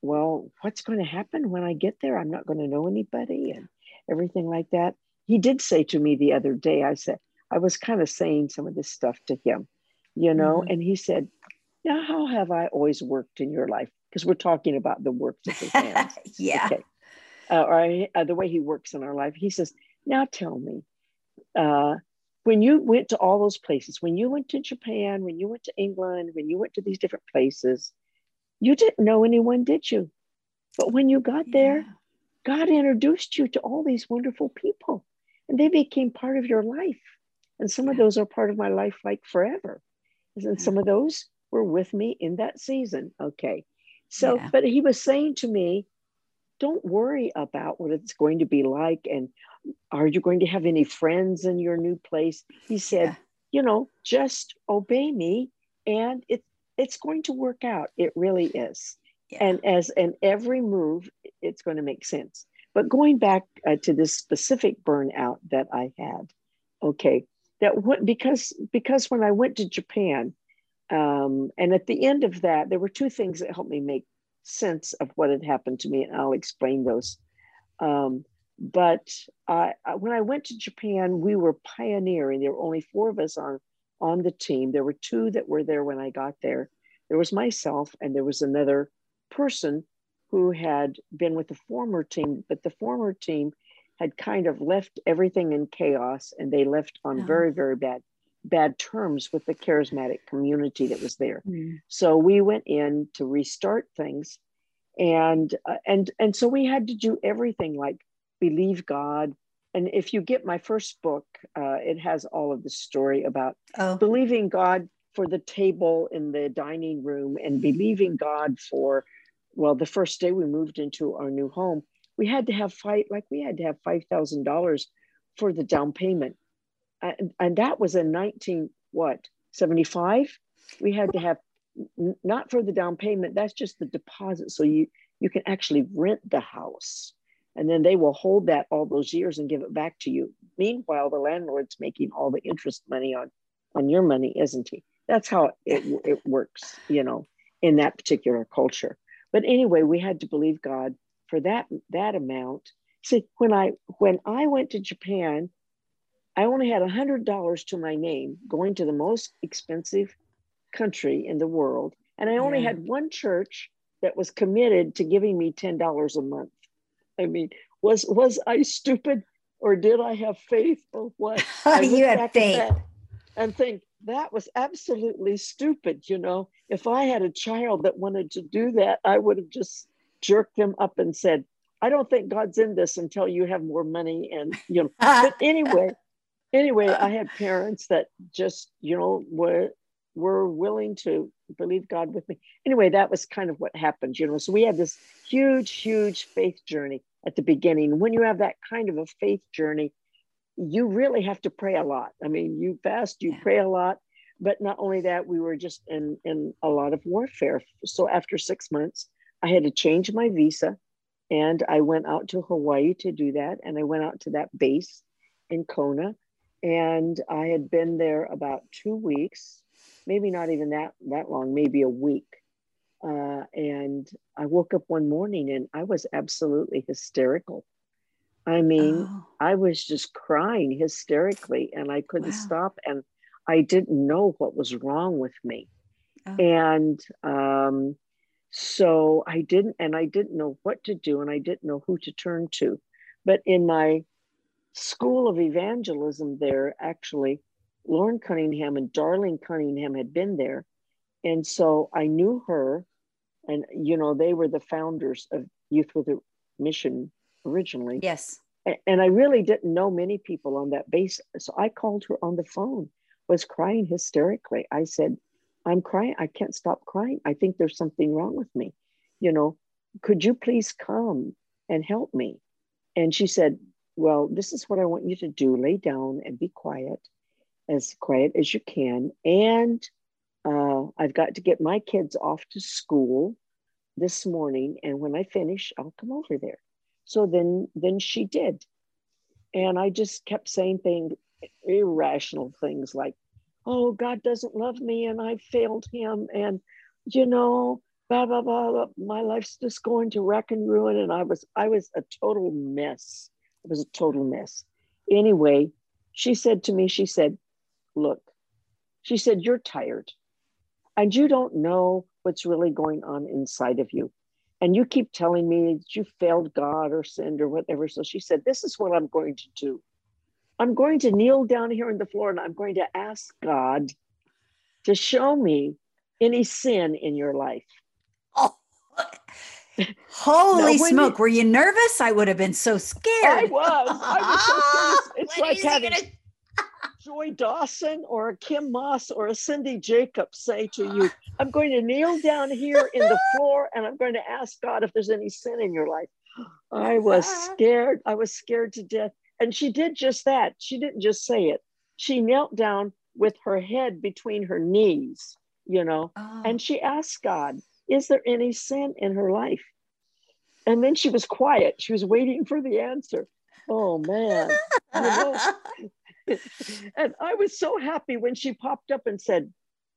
well, what's going to happen when I get there? I'm not going to know anybody and everything like that he did say to me the other day, I said, I was kind of saying some of this stuff to him, you know, mm-hmm. and he said, Now, how have I always worked in your life? Because we're talking about the works of his hands. [LAUGHS] yeah. Okay. Uh, or uh, the way he works in our life. He says, Now tell me, uh, when you went to all those places, when you went to Japan, when you went to England, when you went to these different places, you didn't know anyone, did you? But when you got yeah. there, God introduced you to all these wonderful people and they became part of your life. And some of those are part of my life like forever. And some of those were with me in that season. Okay. So, yeah. but he was saying to me, don't worry about what it's going to be like. And are you going to have any friends in your new place? He said, yeah. you know, just obey me and it, it's going to work out. It really is. Yeah. And as in every move, it's going to make sense. But going back uh, to this specific burnout that I had, okay, that w- because because when I went to Japan, um, and at the end of that, there were two things that helped me make sense of what had happened to me, and I'll explain those. Um, but I, when I went to Japan, we were pioneering. There were only four of us on on the team. There were two that were there when I got there. There was myself, and there was another person who had been with the former team, but the former team had kind of left everything in chaos and they left on oh. very, very bad bad terms with the charismatic community that was there. Mm. So we went in to restart things and uh, and and so we had to do everything like believe God. And if you get my first book, uh, it has all of the story about oh. believing God for the table in the dining room and believing God for well, the first day we moved into our new home, we had to have fight like we had to have five thousand dollars for the down payment, and, and that was in nineteen what seventy five. We had to have not for the down payment. That's just the deposit, so you you can actually rent the house, and then they will hold that all those years and give it back to you. Meanwhile, the landlord's making all the interest money on on your money, isn't he? That's how it, it works, you know, in that particular culture. But anyway, we had to believe God for that that amount. See, when I when I went to Japan, I only had a hundred dollars to my name, going to the most expensive country in the world, and I only yeah. had one church that was committed to giving me ten dollars a month. I mean, was was I stupid, or did I have faith, or what? [LAUGHS] you had faith, and think that was absolutely stupid. You know, if I had a child that wanted to do that, I would have just jerked them up and said, I don't think God's in this until you have more money. And, you know, [LAUGHS] but anyway, anyway, I had parents that just, you know, were, were willing to believe God with me. Anyway, that was kind of what happened, you know. So we had this huge, huge faith journey. at the beginning. When you have that kind of a faith journey, you really have to pray a lot. I mean, you fast, you yeah. pray a lot. But not only that, we were just in, in a lot of warfare. So after six months, I had to change my visa and I went out to Hawaii to do that. And I went out to that base in Kona. And I had been there about two weeks, maybe not even that, that long, maybe a week. Uh, and I woke up one morning and I was absolutely hysterical. I mean, oh. I was just crying hysterically and I couldn't wow. stop. And I didn't know what was wrong with me. Oh. And um, so I didn't, and I didn't know what to do and I didn't know who to turn to. But in my school of evangelism, there actually, Loren Cunningham and Darlene Cunningham had been there. And so I knew her and you know they were the founders of youth with a mission originally. Yes. And i really didn't know many people on that base so i called her on the phone was crying hysterically. I said i'm crying. I can't stop crying. I think there's something wrong with me. You know could you please come and help me? And she said well this is what i want you to do. Lay down and be quiet as quiet as you can. And uh, I've got to get my kids off to school this morning, and when I finish, I'll come over there. So then, then she did, and I just kept saying things, irrational things like, "Oh, God doesn't love me, and I failed Him, and you know, blah blah blah. blah. My life's just going to wreck and ruin." And I was, I was a total mess. It was a total mess. Anyway, she said to me, she said, "Look," she said, "You're tired." and you don't know what's really going on inside of you. And you keep telling me that you failed God or sinned or whatever. So she said, This is what I'm going to do. I'm going to kneel down here on the floor and I'm going to ask God to show me any sin in your life. Oh, holy smoke. You, Were you nervous? I would have been so scared. I was. I was so [LAUGHS] scared. It's like having. Gonna- Joy Dawson or a Kim Maas or a Cindy Jacobs say to you, I'm going to kneel down here in the [LAUGHS] floor and I'm going to ask God if there's any sin in your life. I was scared. I was scared to death. And she did just that. She didn't just say it. She knelt down with her head between her knees, you know, oh. and she asked God, Is there any sin in her life? And then she was quiet. She was waiting for the answer. Oh man. You know, [LAUGHS] [LAUGHS] and I was so happy when she popped up and said,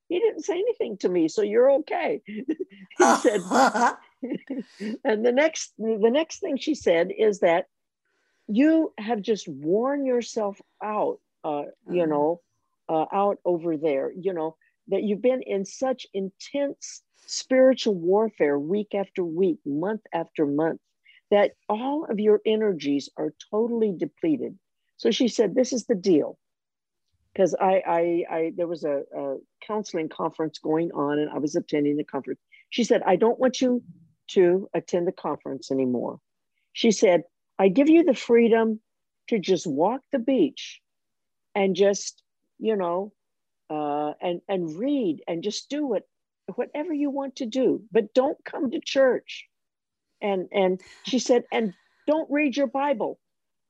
he didn't say anything to me, so you're okay. [LAUGHS] he said, [LAUGHS] and the next the next thing she said is that you have just worn yourself out, uh, you mm-hmm. know, uh, out over there, you know, that you've been in such intense spiritual warfare week after week, month after month, that all of your energies are totally depleted. So she said, This is the deal. Because I, I, I, there was a, a counseling conference going on and I was attending the conference. She said, I don't want you to attend the conference anymore. She said, I give you the freedom to just walk the beach and just, you know, uh, and and read and just do it, whatever you want to do, but don't come to church. And and she said, and don't read your Bible.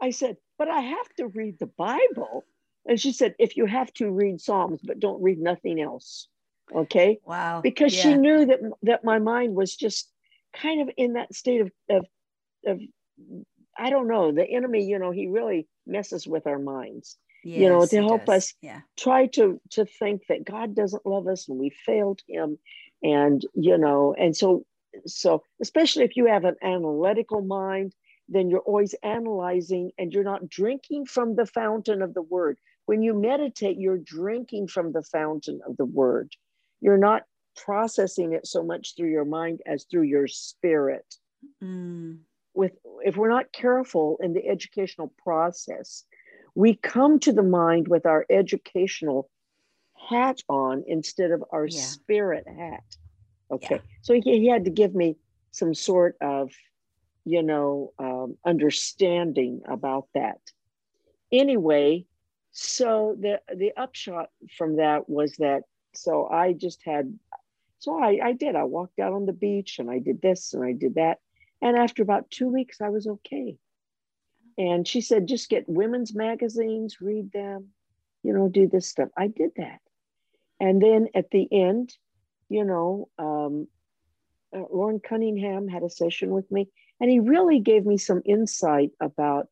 I said, but I have to read the Bible. And she said, if you have to read Psalms, but don't read nothing else. Okay. Wow. Because yeah. she knew that that my mind was just kind of in that state of, of, of I don't know, the enemy, you know, he really messes with our minds. Yes, you know, to help does. us yeah. try to to think that God doesn't love us and we failed him. And, you know, and so so especially if you have an analytical mind then you're always analyzing and you're not drinking from the fountain of the word. When you meditate, you're drinking from the fountain of the word. You're not processing it so much through your mind as through your spirit. Mm. With if we're not careful in the educational process, we come to the mind with our educational hat on instead of our yeah. spirit hat. Okay. Yeah. So he, he had to give me some sort of you know, um, understanding about that. Anyway, so the the upshot from that was that so I just had so I, I did I walked out on the beach and I did this and I did that And after about two weeks, I was okay. And she said, just get women's magazines, read them, you know, do this stuff. I did that. And then at the end, you know, um, uh, Loren Cunningham had a session with me, and he really gave me some insight about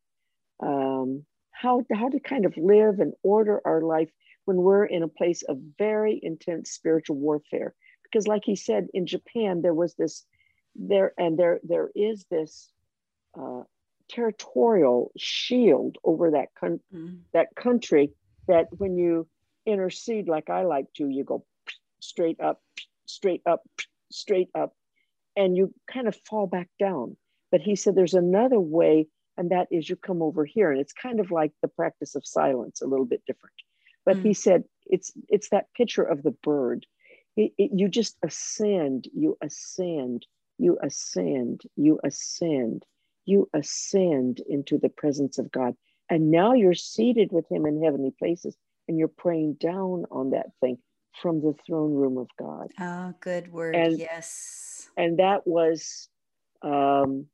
um, how, how to kind of live and order our life when we're in a place of very intense spiritual warfare. Because, like he said, in Japan, there was this there, and there there is this uh, territorial shield over that con- mm. that country that when you intercede like I like to, you go straight up, straight up, straight up, and you kind of fall back down. But he said there's another way, and that is you come over here, and it's kind of like the practice of silence, a little bit different. But mm. he said it's it's that picture of the bird. It, it, you just ascend, you ascend, you ascend, you ascend, you ascend into the presence of God. And now you're seated with Him in heavenly places and you're praying down on that thing from the throne room of God. Oh, good word. And, yes. And that was, um,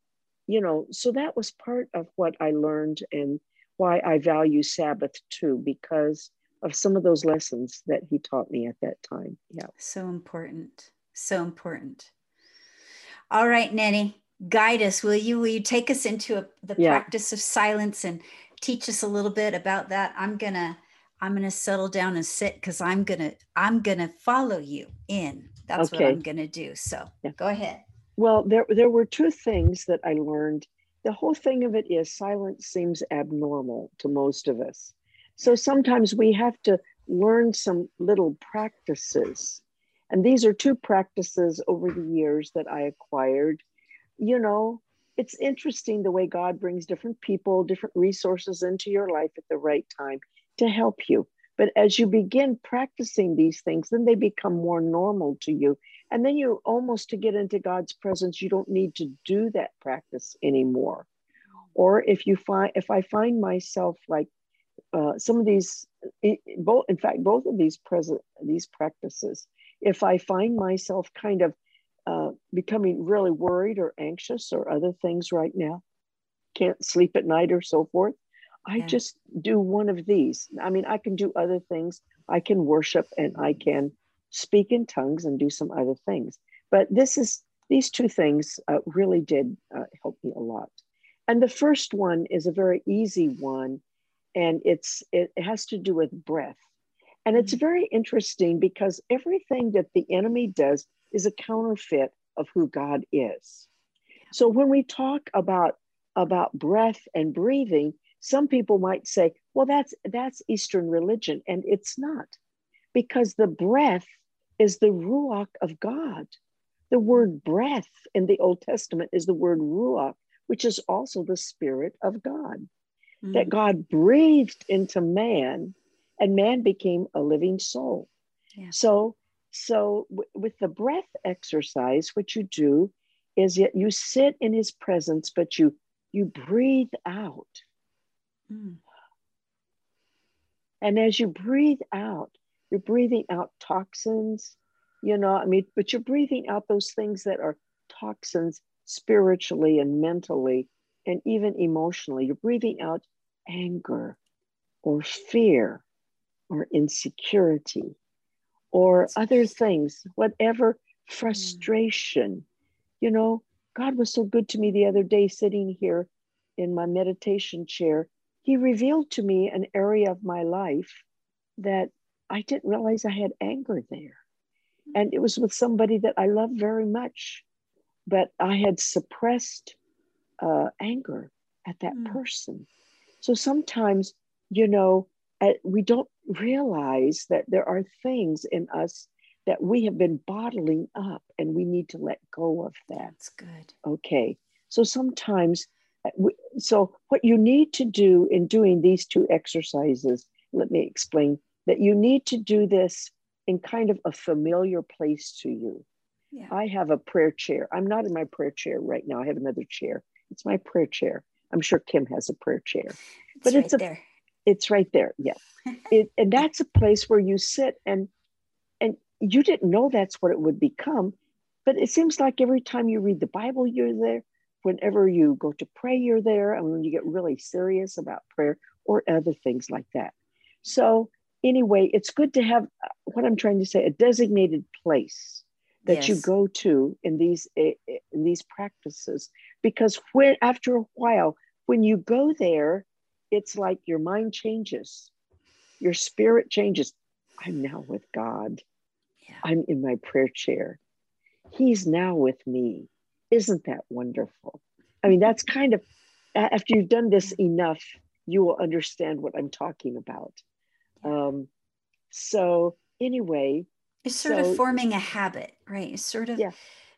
you know, so that was part of what I learned and why I value Sabbath too, because of some of those lessons that he taught me at that time. Yeah. So important. So important. All right, Nanny, guide us, will you? Will you take us into a, the yeah. practice of silence and teach us a little bit about that? I'm gonna I'm gonna settle down and sit because I'm gonna I'm gonna follow you in. That's okay. what I'm gonna do. So yeah. go ahead. Well, there there were two things that I learned. The whole thing of it is silence seems abnormal to most of us. So sometimes we have to learn some little practices and these are two practices over the years that I acquired. You know, it's interesting the way God brings different people, different resources into your life at the right time to help you. But as you begin practicing these things, then they become more normal to you. And then you almost to get into God's presence, you don't need to do that practice anymore. Or if you find, if I find myself like uh, some of these, both, in fact, both of these present, these practices, if I find myself kind of uh, becoming really worried or anxious or other things right now, can't sleep at night or so forth, I yeah. just do one of these. I mean, I can do other things. I can worship and I can speak in tongues and do some other things. But this is these two things uh, really did uh, help me a lot. And the first one is a very easy one, and it's it has to do with breath. And it's mm-hmm. very interesting because everything that the enemy does is a counterfeit of who God is. So when we talk about about breath and breathing, some people might say, well, that's that's Eastern religion. And it's not, because the breath is the ruach of God. The word breath in the Old Testament is the word ruach, which is also the spirit of God. Mm. That God breathed into man and man became a living soul. Yeah. So, so w- with the breath exercise, what you do is yet you sit in his presence, but you you breathe out. Mm. And as you breathe out, you're breathing out toxins, you know, I mean, but you're breathing out those things that are toxins spiritually and mentally and even emotionally. You're breathing out anger or fear or insecurity or other things, whatever frustration. You know, God was so good to me the other day sitting here in my meditation chair. He revealed to me an area of my life that I didn't realize I had anger there. And it was with somebody that I love very much, but I had suppressed uh, anger at that mm. person. So sometimes, you know, uh, we don't realize that there are things in us that we have been bottling up and we need to let go of that. That's good. Okay. So sometimes, uh, so what you need to do in doing these two exercises, let me explain that you need to do this in kind of a familiar place to you. Yeah. I have a prayer chair. I'm not in my prayer chair right now. I have another chair. It's my prayer chair. I'm sure Kim has a prayer chair, it's but right it's a there. It's right there. Yeah. [LAUGHS] it, and that's a place where you sit and and you didn't know that's what it would become. But it seems like every time you read the Bible, you're there. whenever you go to pray, you're there. And when you get really serious about prayer or other things like that. So, anyway, it's good to have uh, what I'm trying to say a designated place that yes. you go to in these eh, eh, in these practices. Because when after a while when you go there it's like your mind changes. Your spirit changes. I'm now with god. Yeah. i'm in my prayer chair. He's now with me. Isn't that wonderful? I mean that's kind of after you've done this mm. enough you will understand what i'm talking about um, so anyway it's sort so, of forming a habit right it's sort of yeah.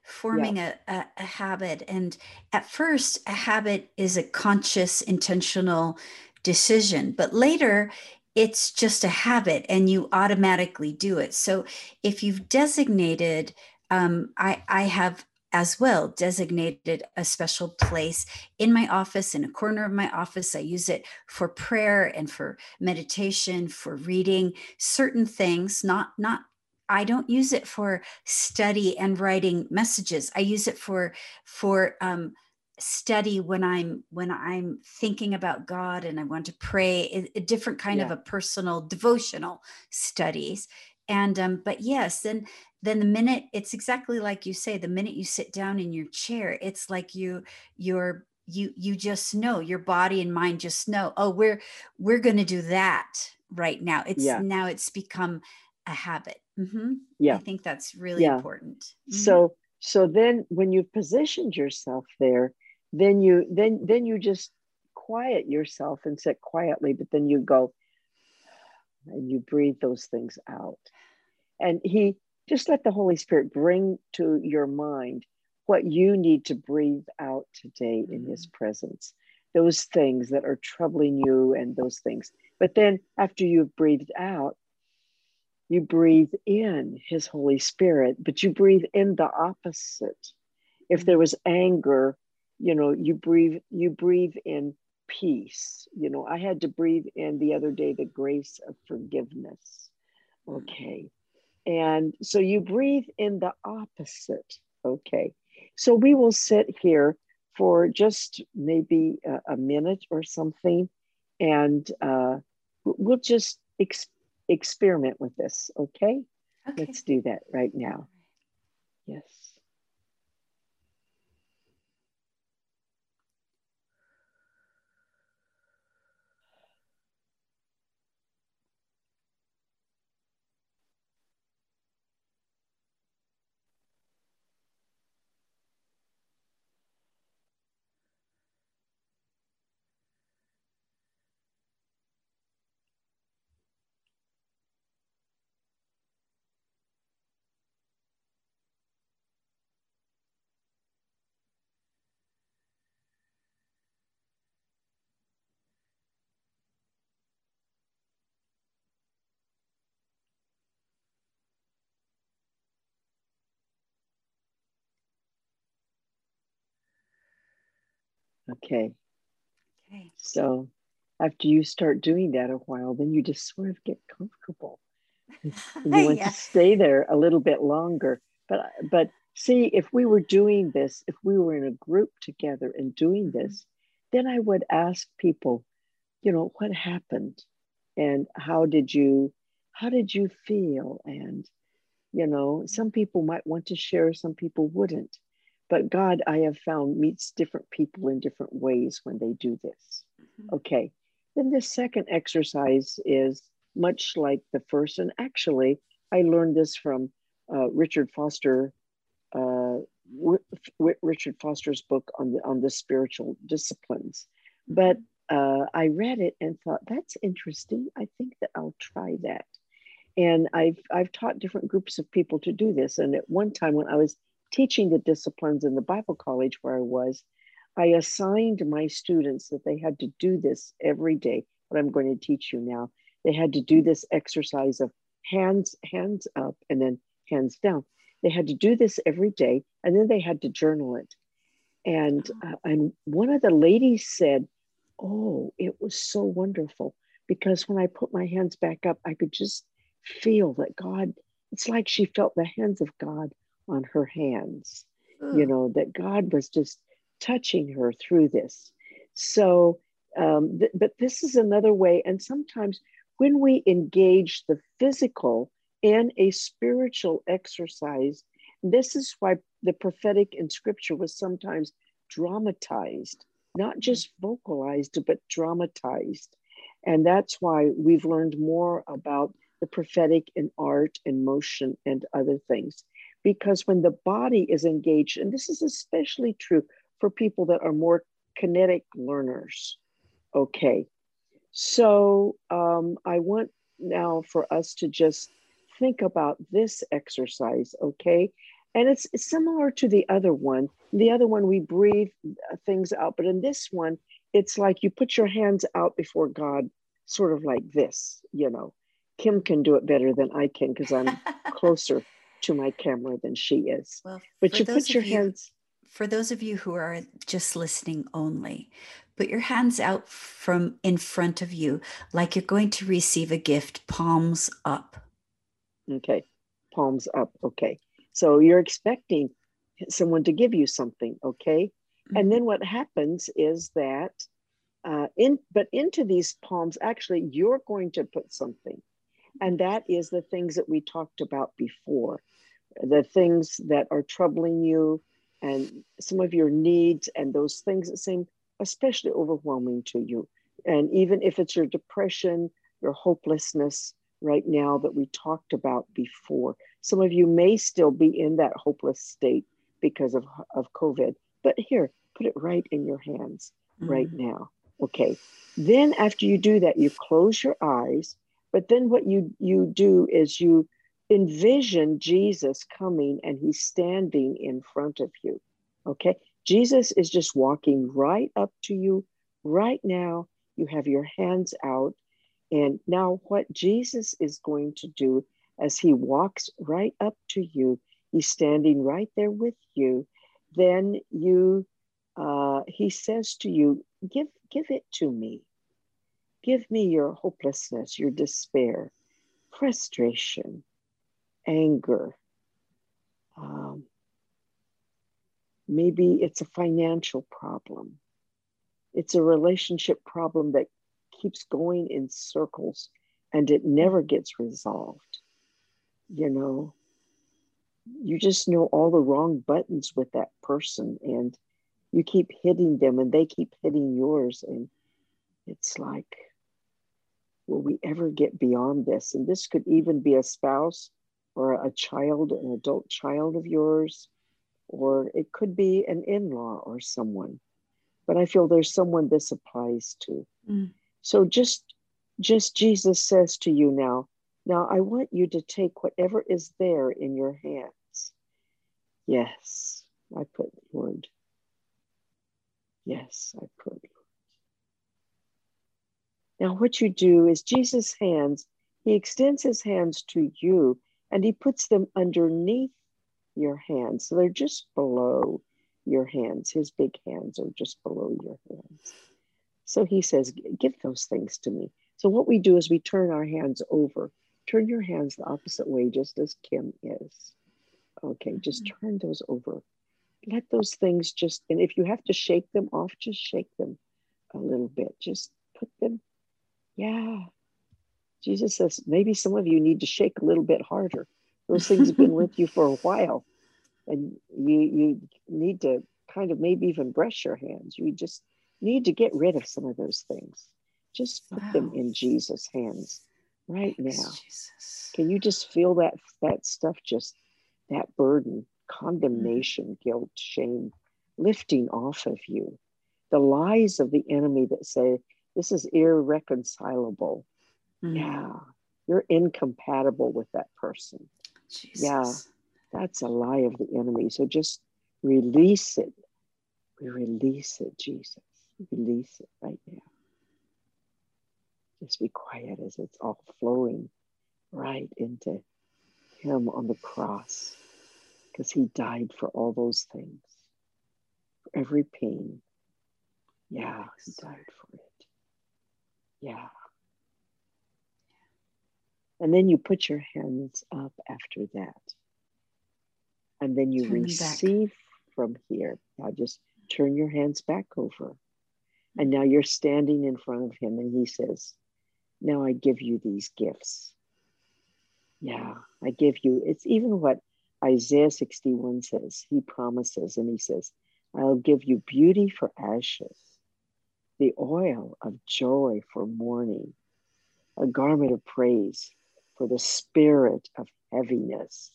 forming yeah. A, a, a habit and at first a habit is a conscious intentional decision but later it's just a habit and you automatically do it so if you've designated um, I, I have as well designated a special place in my office in a corner of my office. I use it for prayer and for meditation for reading certain things not not i don't use it for study and writing messages. I use it for for um, study when i'm when i'm thinking about god and i want to pray a, different kind yeah. of a personal devotional studies. And um but yes then then the minute it's exactly like you say the minute you sit down in your chair it's like you you're you you just know your body and mind just know oh we're we're going to do that right now it's yeah. now it's become a habit mm-hmm. yeah i think that's really yeah. important mm-hmm. so so then when you've positioned yourself there then you then then you just quiet yourself and sit quietly but then you go and you breathe those things out and he just let the Holy Spirit bring to your mind what you need to breathe out today in His mm-hmm. presence, those things that are troubling you and those things. But then after you've breathed out, you breathe in His Holy Spirit, but you breathe in the opposite. If there was anger, you know, you breathe, you breathe in peace. You know, I had to breathe in the other day the grace of forgiveness. Okay. And so you breathe in the opposite. Okay. So we will sit here for just maybe a, a minute or something, and uh, we'll just ex- experiment with this. Okay? okay? Let's do that right now. Yes. Okay. Okay. So after you start doing that a while, then you just sort of get comfortable. [LAUGHS] you want yeah. to stay there a little bit longer. But but see, if we were doing this, if we were in a group together and doing mm-hmm. this, then I would ask people, you know, what happened and how did you how did you feel? And you know, some people might want to share, some people wouldn't. But God, I have found, meets different people in different ways when they do this. Mm-hmm. Okay. Then the second exercise is much like the first. And actually, I learned this from uh, Richard Foster, uh, Richard Foster's book on the on the spiritual disciplines. But uh, I read it and thought that's interesting. I think that I'll try that. And I've I've taught different groups of people to do this. And at one time, when I was teaching the disciplines in the Bible college where I was, I assigned my students that they had to do this every day. What I'm going to teach you now, they had to do this exercise of hands hands up and then hands down. They had to do this every day, and then they had to journal it. And uh, and one of the ladies said, "Oh, it was so wonderful because when I put my hands back up, I could just feel that God. It's like she felt the hands of God on her hands. Mm. You know, that God was just touching her through this. So, um, th- but this is another way. And sometimes when we engage the physical in a spiritual exercise, this is why the prophetic in scripture was sometimes dramatized, not just vocalized, but dramatized. And that's why we've learned more about the prophetic in art and motion and other things. Because when the body is engaged, and this is especially true for people that are more kinetic learners. Okay. So um, I want now for us to just think about this exercise, okay? And it's, it's similar to the other one. The other one, we breathe uh, things out, but in this one, it's like you put your hands out before God, sort of like this, you know. Kim can do it better than I can because I'm [LAUGHS] closer to my camera than she is. Well, but you put your you, hands. For those of you who are just listening only, put your hands out from in front of you like you're going to receive a gift, palms up. Okay, palms up. Okay. So you're expecting someone to give you something. Okay. Mm-hmm. And then what happens is that uh, in but into these palms, actually, you're going to put something. And that is the things that we talked about before the things that are troubling you and some of your needs and those things that seem especially overwhelming to you. And even if it's your depression, your hopelessness right now that we talked about before, some of you may still be in that hopeless state because of, of COVID. But here, put it right in your hands mm-hmm. right now. Okay. Then after you do that, you close your eyes. But then what you you do is you envision Jesus coming and he's standing in front of you. Okay. Jesus is just walking right up to you right now. You have your hands out. And now, what Jesus is going to do as he walks right up to you, he's standing right there with you. Then you, uh, he says to you, "Give, give it to me. Give me your hopelessness, your despair, frustration, anger. Um, maybe it's a financial problem. It's a relationship problem that keeps going in circles and it never gets resolved. You know, you just know all the wrong buttons with that person and you keep hitting them and they keep hitting yours. And it's like, will we ever get beyond this? And this could even be a spouse or a child, an adult child of yours, or it could be an in law or someone. But I feel there's someone this applies to. Mm. So just just Jesus says to you now, now I want you to take whatever is there in your hands. Yes, I put word. Yes, I put. Now, what you do is Jesus' hands, he extends his hands to you and he puts them underneath your hands. So they're just below your hands. His big hands are just below your hands. So he says, Give those things to me. So what we do is we turn our hands over. Turn your hands the opposite way, just as Kim is. Okay, just mm-hmm. turn those over. Let those things just, and if you have to shake them off, just shake them a little bit. Just put them, yeah, Jesus says, maybe some of you need to shake a little bit harder. Those things have been with you for a while. And you you need to kind of maybe even brush your hands. You just need to get rid of some of those things. Just put wow. them in Jesus' hands right now. Jesus. Can you just feel that that stuff just that burden, condemnation, mm-hmm. guilt, shame lifting off of you? The lies of the enemy that say this is irreconcilable Mm. Yeah, you're incompatible with that person. Jesus. Yeah, that's a lie of the enemy. So just release it. We release it, Jesus. Release it right now. Just be quiet as it's all flowing right into Him on the cross because He died for all those things, for every pain. Yeah, He died for it. Yeah. And then you put your hands up after that. And then you Turn receive from here. Now just turn your hands back over. And now you're standing in front of him, and he says, Now I give you these gifts. Yeah, I give you, it's even what Isaiah 61 says. He promises, and he says, I'll give you beauty for ashes, the oil of joy for mourning, a garment of praise for the spirit of heaviness.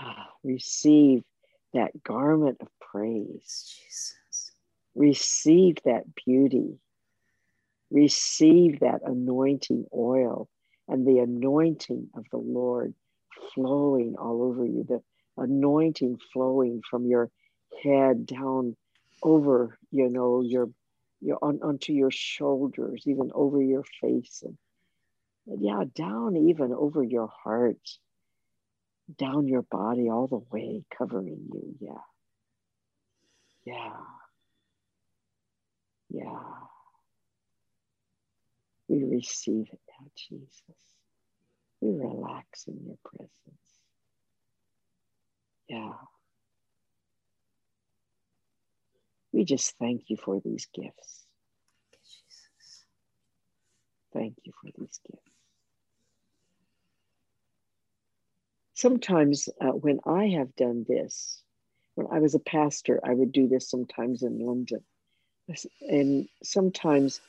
Ah, [SIGHS] receive that garment of praise. Jesus. Receive that beauty. Receive that anointing oil and the anointing of the Lord flowing all over you, the anointing flowing from your head down over, you know, your, your on, onto your shoulders, even over your face, and, yeah, down even over your heart, down your body all the way, covering you. Yeah. Yeah. Yeah. We receive it now, Jesus. We relax in your presence. Yeah. We just thank you for these gifts. Jesus. Thank you for these gifts. Sometimes, uh, when I have done this, when I was a pastor, I would do this sometimes in London. And sometimes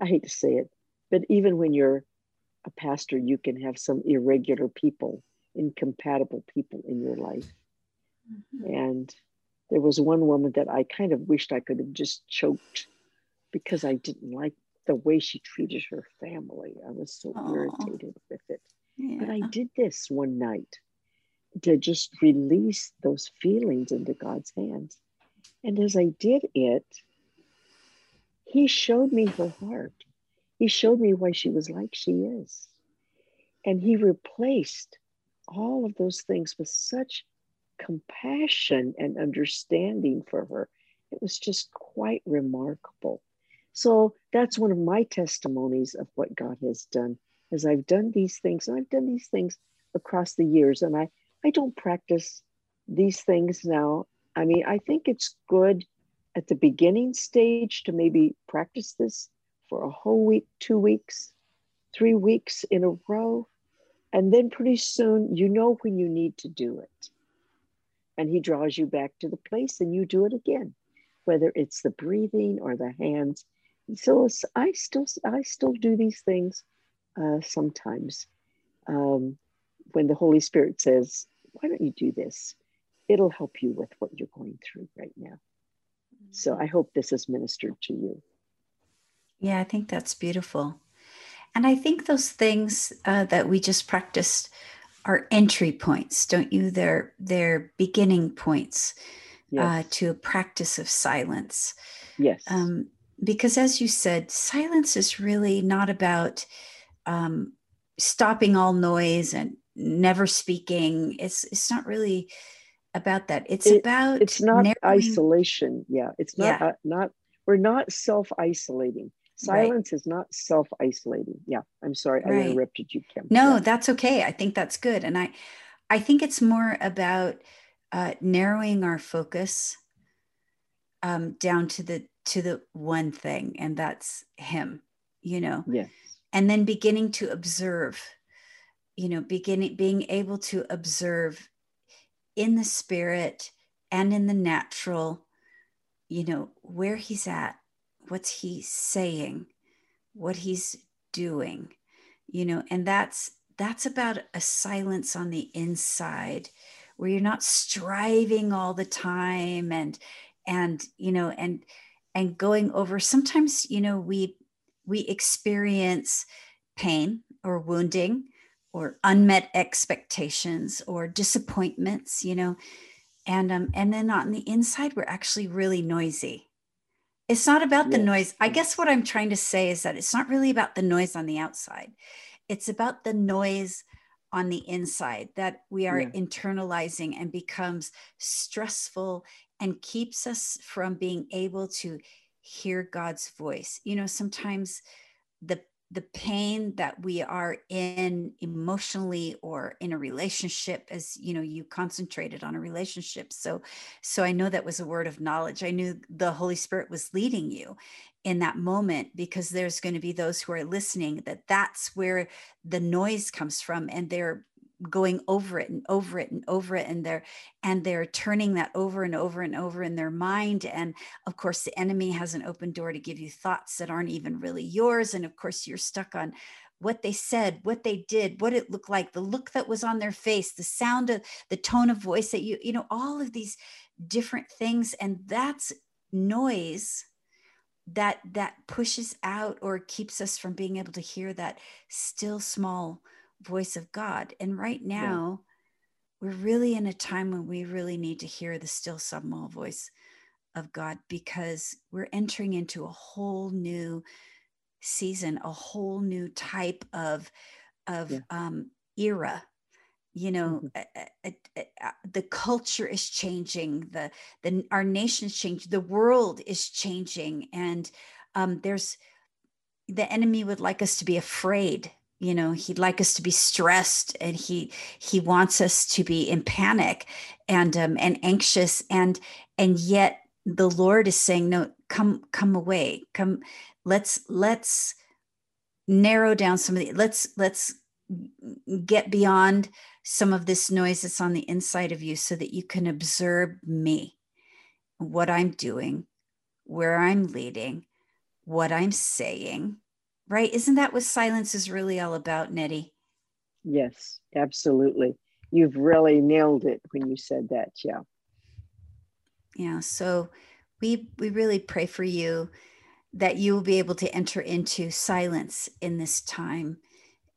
I hate to say it, but even when you're a pastor, you can have some irregular people, incompatible people in your life. Mm-hmm. And there was one woman that I kind of wished I could have just choked because I didn't like the way she treated her family. I was so Aww. irritated. Yeah. But I did this one night to just release those feelings into God's hands. And as I did it, he showed me her heart. He showed me why she was like she is. And he replaced all of those things with such compassion and understanding for her. It was just quite remarkable. So that's one of my testimonies of what God has done as I've done these things, and I've done these things across the years, and I, I don't practice these things now. I mean, I think it's good at the beginning stage to maybe practice this for a whole week, two weeks, three weeks in a row. And then pretty soon you know when you need to do it. And he draws you back to the place and you do it again, whether it's the breathing or the hands. So I still I still do these things uh, sometimes um, when the Holy Spirit says, "Why don't you do this?" It'll help you with what you're going through right now. So I hope this has ministered to you. Yeah, I think that's beautiful. And I think those things uh, that we just practiced are entry points, don't you? They're, they're beginning points uh, yes. uh, to a practice of silence. Yes. Um, because as you said, silence is really not about um, stopping all noise and never speaking. It's, it's not really about that. It's it, about it's not narrowing... isolation. Yeah, it's not yeah. Uh, not we're not self isolating. Silence right. is not self isolating. Yeah, I'm sorry right. I interrupted you, Kim. No, yeah. that's okay. I think that's good, and I I think it's more about uh, narrowing our focus um, down to the to the one thing, and that's Him. You know. Yes. And then beginning to observe. You know, beginning being able to observe in the spirit and in the natural, you know, where he's at, what's he saying, what he's doing, you know, and that's that's about a silence on the inside where you're not striving all the time and and you know and and going over sometimes you know we we experience pain or wounding or unmet expectations or disappointments you know and um and then on the inside we're actually really noisy it's not about yes. the noise i guess what i'm trying to say is that it's not really about the noise on the outside it's about the noise on the inside that we are yeah. internalizing and becomes stressful and keeps us from being able to hear god's voice. You know sometimes the the pain that we are in emotionally or in a relationship as you know you concentrated on a relationship. So so i know that was a word of knowledge. I knew the holy spirit was leading you in that moment because there's going to be those who are listening that that's where the noise comes from and they're going over it and over it and over it and they're and they're turning that over and over and over in their mind and of course the enemy has an open door to give you thoughts that aren't even really yours and of course you're stuck on what they said what they did what it looked like the look that was on their face the sound of the tone of voice that you you know all of these different things and that's noise that that pushes out or keeps us from being able to hear that still small voice of God. And right now, yeah. we're really in a time when we really need to hear the still small voice of God because we're entering into a whole new season, a whole new type of of yeah. um, era. You know, mm-hmm. the culture is changing. The the our nation's changing. The world is changing, and um, there's the enemy would like us to be afraid you know he'd like us to be stressed and he he wants us to be in panic and um and anxious and and yet the lord is saying no come come away. Come let's let's narrow down some of the let's let's get beyond some of this noise that's on the inside of you so that you can observe me what i'm doing where i'm leading what i'm saying right? Isn't that what silence is really all about, Nettie? Yes, absolutely. You've really nailed it when you said that. Yeah. Yeah. So we we really pray for you that you will be able to enter into silence in this time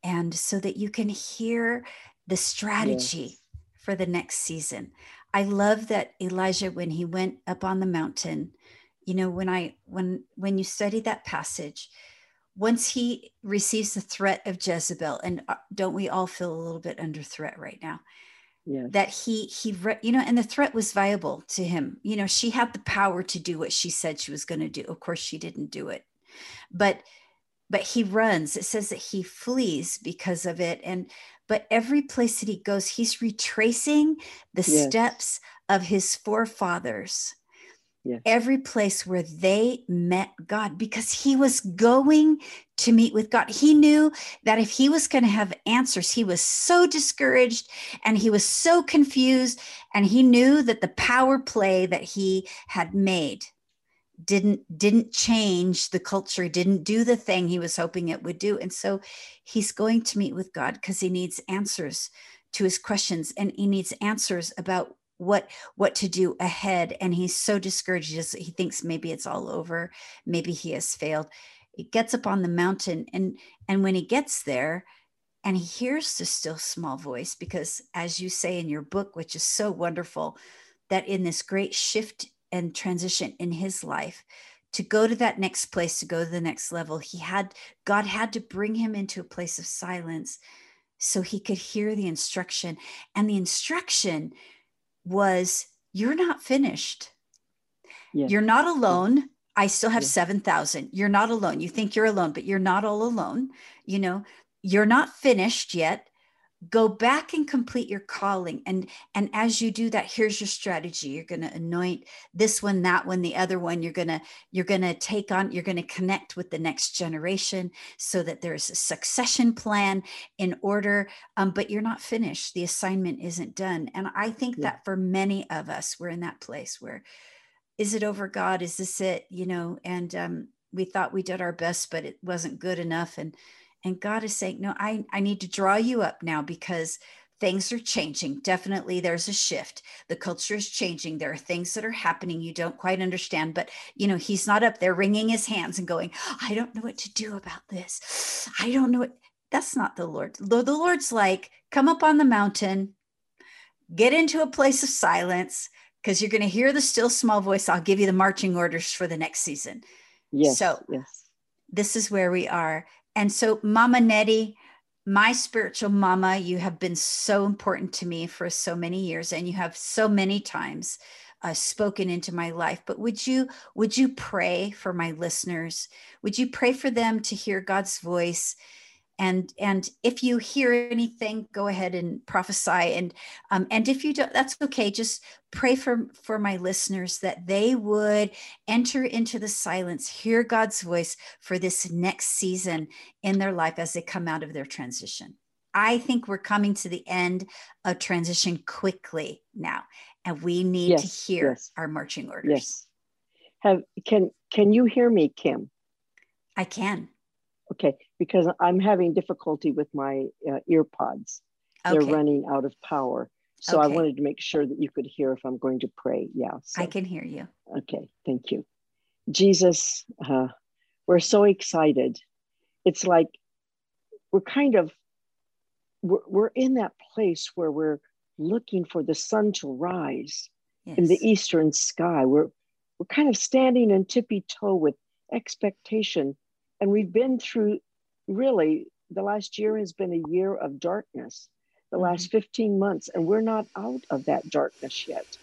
and so that you can hear the strategy yes. for the next season. I love that Elijah when he went up on the mountain, you know, when I when when you study that passage, once he receives the threat of Jezebel, and uh, don't we all feel a little bit under threat right now? Yeah. That he he you know, and the threat was viable to him. You know, she had the power to do what she said she was going to do. Of course, she didn't do it, but but he runs. It says that he flees because of it, and but every place that he goes, he's retracing the yes. steps of his forefathers every place where they met God because he was going to meet with God. He knew that if he was going to have answers, he was so discouraged and he was so confused. And he knew that the power play that he had made didn't didn't change the culture didn't do the thing he was hoping it would do and so he's going to meet with god because he needs answers to his questions and he needs answers about what what to do ahead and he's so discouraged he thinks maybe it's all over maybe he has failed. He gets up on the mountain and and when he gets there and he hears the still small voice because as you say in your book which is so wonderful that in this great shift and transition in his life to go to that next place to go to the next level he had god had to bring him into a place of silence so he could hear the instruction and the instruction was you're not finished. Yeah. You're not alone. I still have yeah. 7,000. You're not alone. You think you're alone, but you're not all alone. You know, you're not finished yet go back and complete your calling and and as you do that here's your strategy. You're going to anoint this one that one the other one. You're going to you're going to take on you're going to connect with the next generation so that there's a succession plan in order um, but you're not finished. The assignment isn't done. And i think yeah. that for many of us we're in that place where is it over god? Is this it? You know and um, we thought we did our best but it wasn't good enough and and God is saying, No, I, I need to draw you up now because things are changing. Definitely there's a shift. The culture is changing. There are things that are happening you don't quite understand, but you know, he's not up there wringing his hands and going, I don't know what to do about this. I don't know what that's not the Lord. The, Lord's like, come up on the mountain, get into a place of silence, because you're going to hear the still small voice. I'll give you the marching orders for the next season. Yes. So yes. this is where we are. And so, Mama Nettie, my spiritual mama, you have been so important to me for so many years, and you have so many times uh, spoken into my life. But would you would you pray for my listeners? Would you pray for them to hear god's voice and and if you hear anything go ahead and prophesy. And um, and if you don't that's okay. Just pray for for my listeners that they would enter into the silence hear god's voice for this next season in their life as they come out of their transition. I think we're coming to the end of transition quickly now and we need yes, to hear yes. our marching orders. Yes. Have can can you hear me kim? I can Okay, because I'm having difficulty with my uh, ear pods. Okay. They're running out of power. So okay. I wanted to make sure that you could hear if I'm going to pray. Yeah. So. I can hear you. Okay, thank you. Jesus, uh, we're so excited. It's like we're kind of we're, we're in that place where we're looking for the sun to rise yes. in the eastern sky. We're we're kind of standing in tippy toe with expectation and we've been through really the last year has been a year of darkness, the last mm-hmm. 15 months, and we're not out of that darkness yet.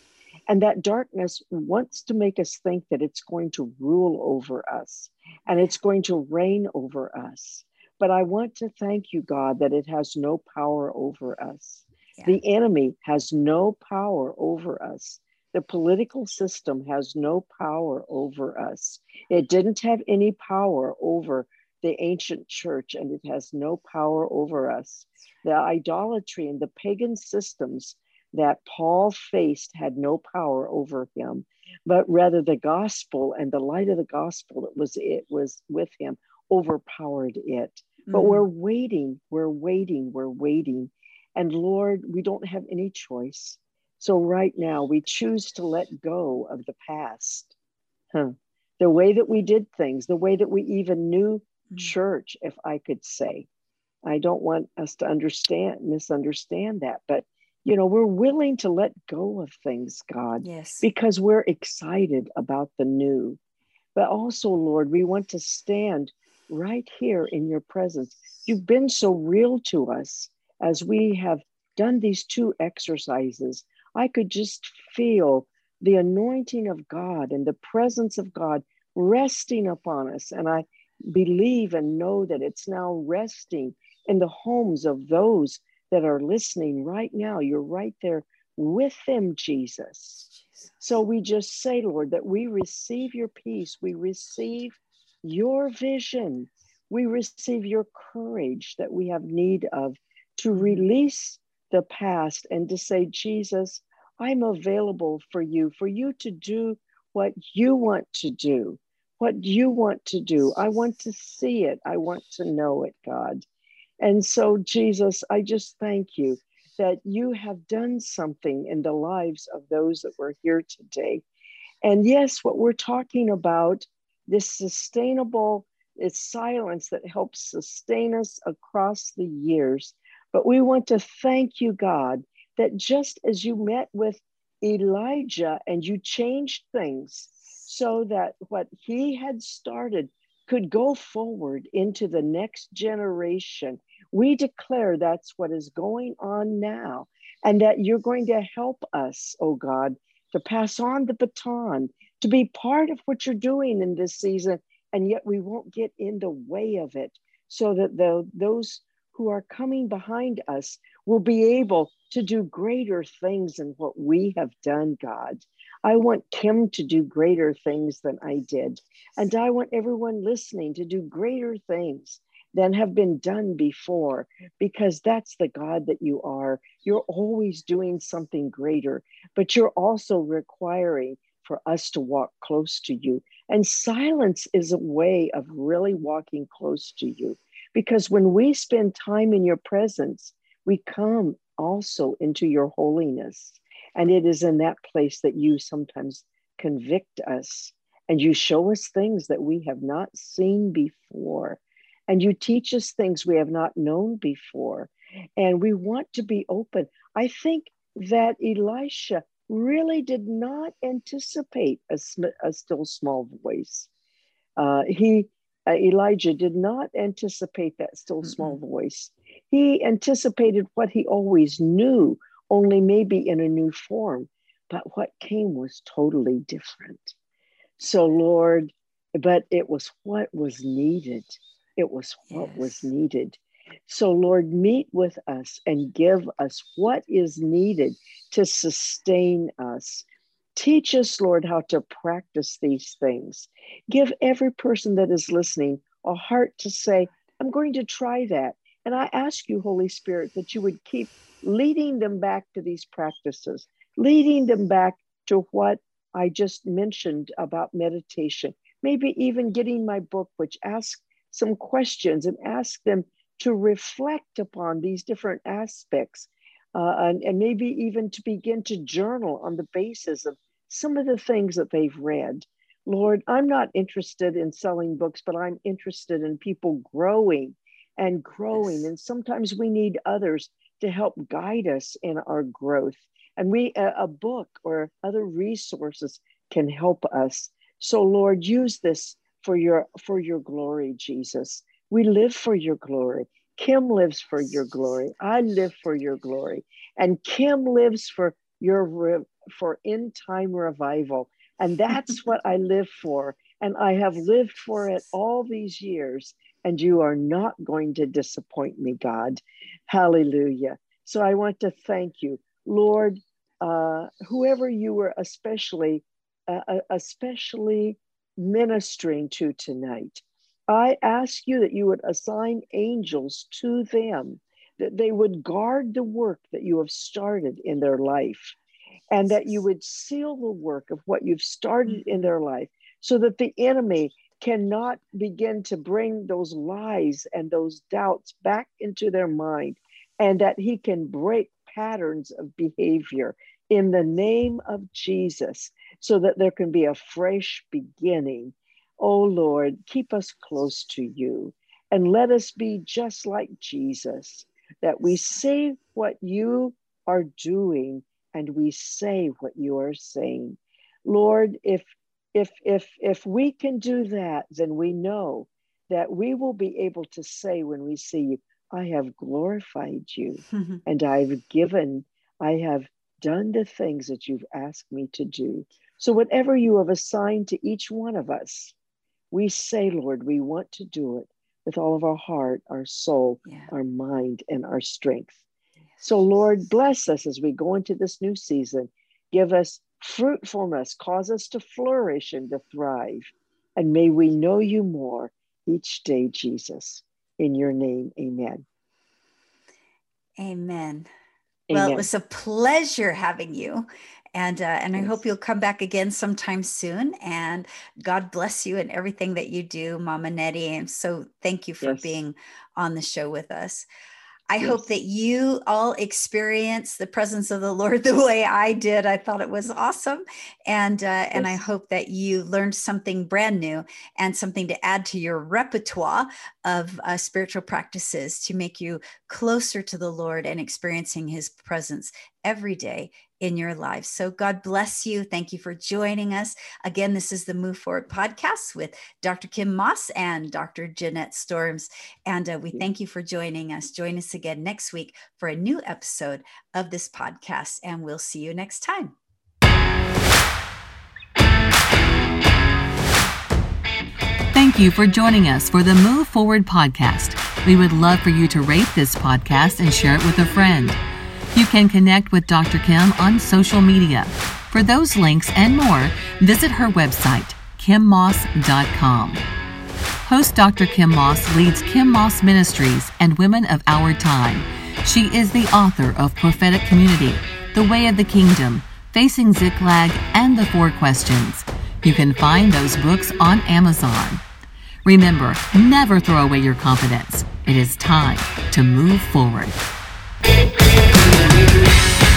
And that darkness wants to make us think that it's going to rule over us and it's going to reign over us. But I want to thank you, God, that it has no power over us. Yeah. The enemy has no power over us. The political system has no power over us. It didn't have any power over the ancient church, and it has no power over us. The idolatry and the pagan systems that Paul faced had no power over him, but rather the gospel and the light of the gospel that was it was with him overpowered it. Mm-hmm. But we're waiting, we're waiting, we're waiting. And Lord, we don't have any choice. So right now, we choose to let go of the past, huh? the way that we did things, the way that we even knew mm. church, if I could say. I don't want us to understand, misunderstand that, but you know, we're willing to let go of things, God, yes, because we're excited about the new. But also, Lord, we want to stand right here in your presence. You've been so real to us as we have done these two exercises I could just feel the anointing of God and the presence of God resting upon us. And I believe and know that it's now resting in the homes of those that are listening right now. You're right there with them, Jesus. So we just say, Lord, that we receive your peace, we receive your vision, we receive your courage that we have need of to mm-hmm. release the past and to say, Jesus, I'm available for you, for you to do what you want to do, what you want to do. I want to see it. I want to know it, God. And so, Jesus, I just thank you that you have done something in the lives of those that were here today. And yes, what we're talking about, this sustainable, it's silence that helps sustain us across the years. But we want to thank you, God, that just as you met with Elijah and you changed things so that what he had started could go forward into the next generation. We declare that's what is going on now, and that you're going to help us, oh God, to pass on the baton, to be part of what you're doing in this season, and yet we won't get in the way of it, so that the, those who are coming behind us will be able to do greater things than what we have done, God. I want Kim to do greater things than I did. And I want everyone listening to do greater things than have been done before, because that's the God that you are. You're always doing something greater, but you're also requiring for us to walk close to you. And silence is a way of really walking close to you. Because when we spend time in your presence, we come also into your holiness. And it is in that place that you sometimes convict us and you show us things that we have not seen before. And you teach us things we have not known before. And we want to be open. I think that Elisha really did not anticipate a, a still small voice. Uh, he uh, Elijah did not anticipate that still mm-hmm. small voice. He anticipated what he always knew, only maybe in a new form. but what came was totally different. So, Lord, but it was what was needed. It was what yes. was needed. So, Lord, meet with us and give us what is needed to sustain us. Teach us, Lord, how to practice these things. Give every person that is listening a heart to say, I'm going to try that. And I ask you, Holy Spirit, that you would keep leading them back to these practices, leading them back to what I just mentioned about meditation. Maybe even getting my book, which asks some questions and ask them to reflect upon these different aspects uh, and, and maybe even to begin to journal on the basis of some of the things that they've read. Lord, I'm not interested in selling books, but I'm interested in people growing and growing. Yes. And sometimes we need others to help guide us in our growth. And we, a, a book or other resources can help us. So, Lord, use this for your for your glory, Jesus. We live for your glory. Kim lives for your glory. I live for your glory. And Kim lives for your for in time revival. And that's what I live for. And I have lived for it all these years. And you are not going to disappoint me, God. Hallelujah. So I want to thank you, Lord, uh, whoever you were especially, uh, uh especially ministering to tonight. I ask you that you would assign angels to them, that they would guard the work that you have started in their life, and that you would seal the work of what you've started mm. in their life so that the enemy cannot begin to bring those lies and those doubts back into their mind, and that he can break patterns of behavior in the name of Jesus so that there can be a fresh beginning Oh Lord, keep us close to you and let us be just like Jesus, that we say what you are doing and we say what you are saying. Lord, if if if if we can do that, then we know that we will be able to say when we see you, I have glorified you [LAUGHS] and I've given, I have done the things that you've asked me to do. So whatever you have assigned to each one of us, we say, Lord, we want to do it with all of our heart, our soul, yeah. our mind, and our strength. Yes. So, Lord, bless us as we go into this new season. Give us fruitfulness, cause us to flourish and to thrive. And may we know you more each day, Jesus. In your name, amen. Amen. Amen. Well, it was a pleasure having you. And uh, and. I hope you'll come back again sometime soon. And God bless you and everything that you do, Mama Nettie. And so thank you for yes. being on the show with us. I yes. hope that you all experience the presence of the Lord [LAUGHS] the way I did. I thought it was awesome, and uh, yes. and I hope that you learned something brand new and something to add to your repertoire of uh, spiritual practices to make you closer to the Lord and experiencing His presence every day in your life. So, God bless you. Thank you for joining us. Again, this is the Move Forward podcast with Dr. Kim Maas and Dr. Jeannette Storms. And uh, we thank you for joining us. Join us again next week for a new episode of this podcast, and we'll see you next time. Thank you for joining us for the Move Forward podcast. We would love for you to rate this podcast and share it with a friend. You can connect with Dr. Kim on social media. For those links and more, visit her website, kimmaas.com. Host Dr. Kim Maas leads Kim Maas Ministries and Women of Our Time. She is the author of Prophetic Community, The Way of the Kingdom, Facing Ziklag, and The Four Questions. You can find those books on Amazon. Remember, never throw away your confidence. It is time to move forward. Bye.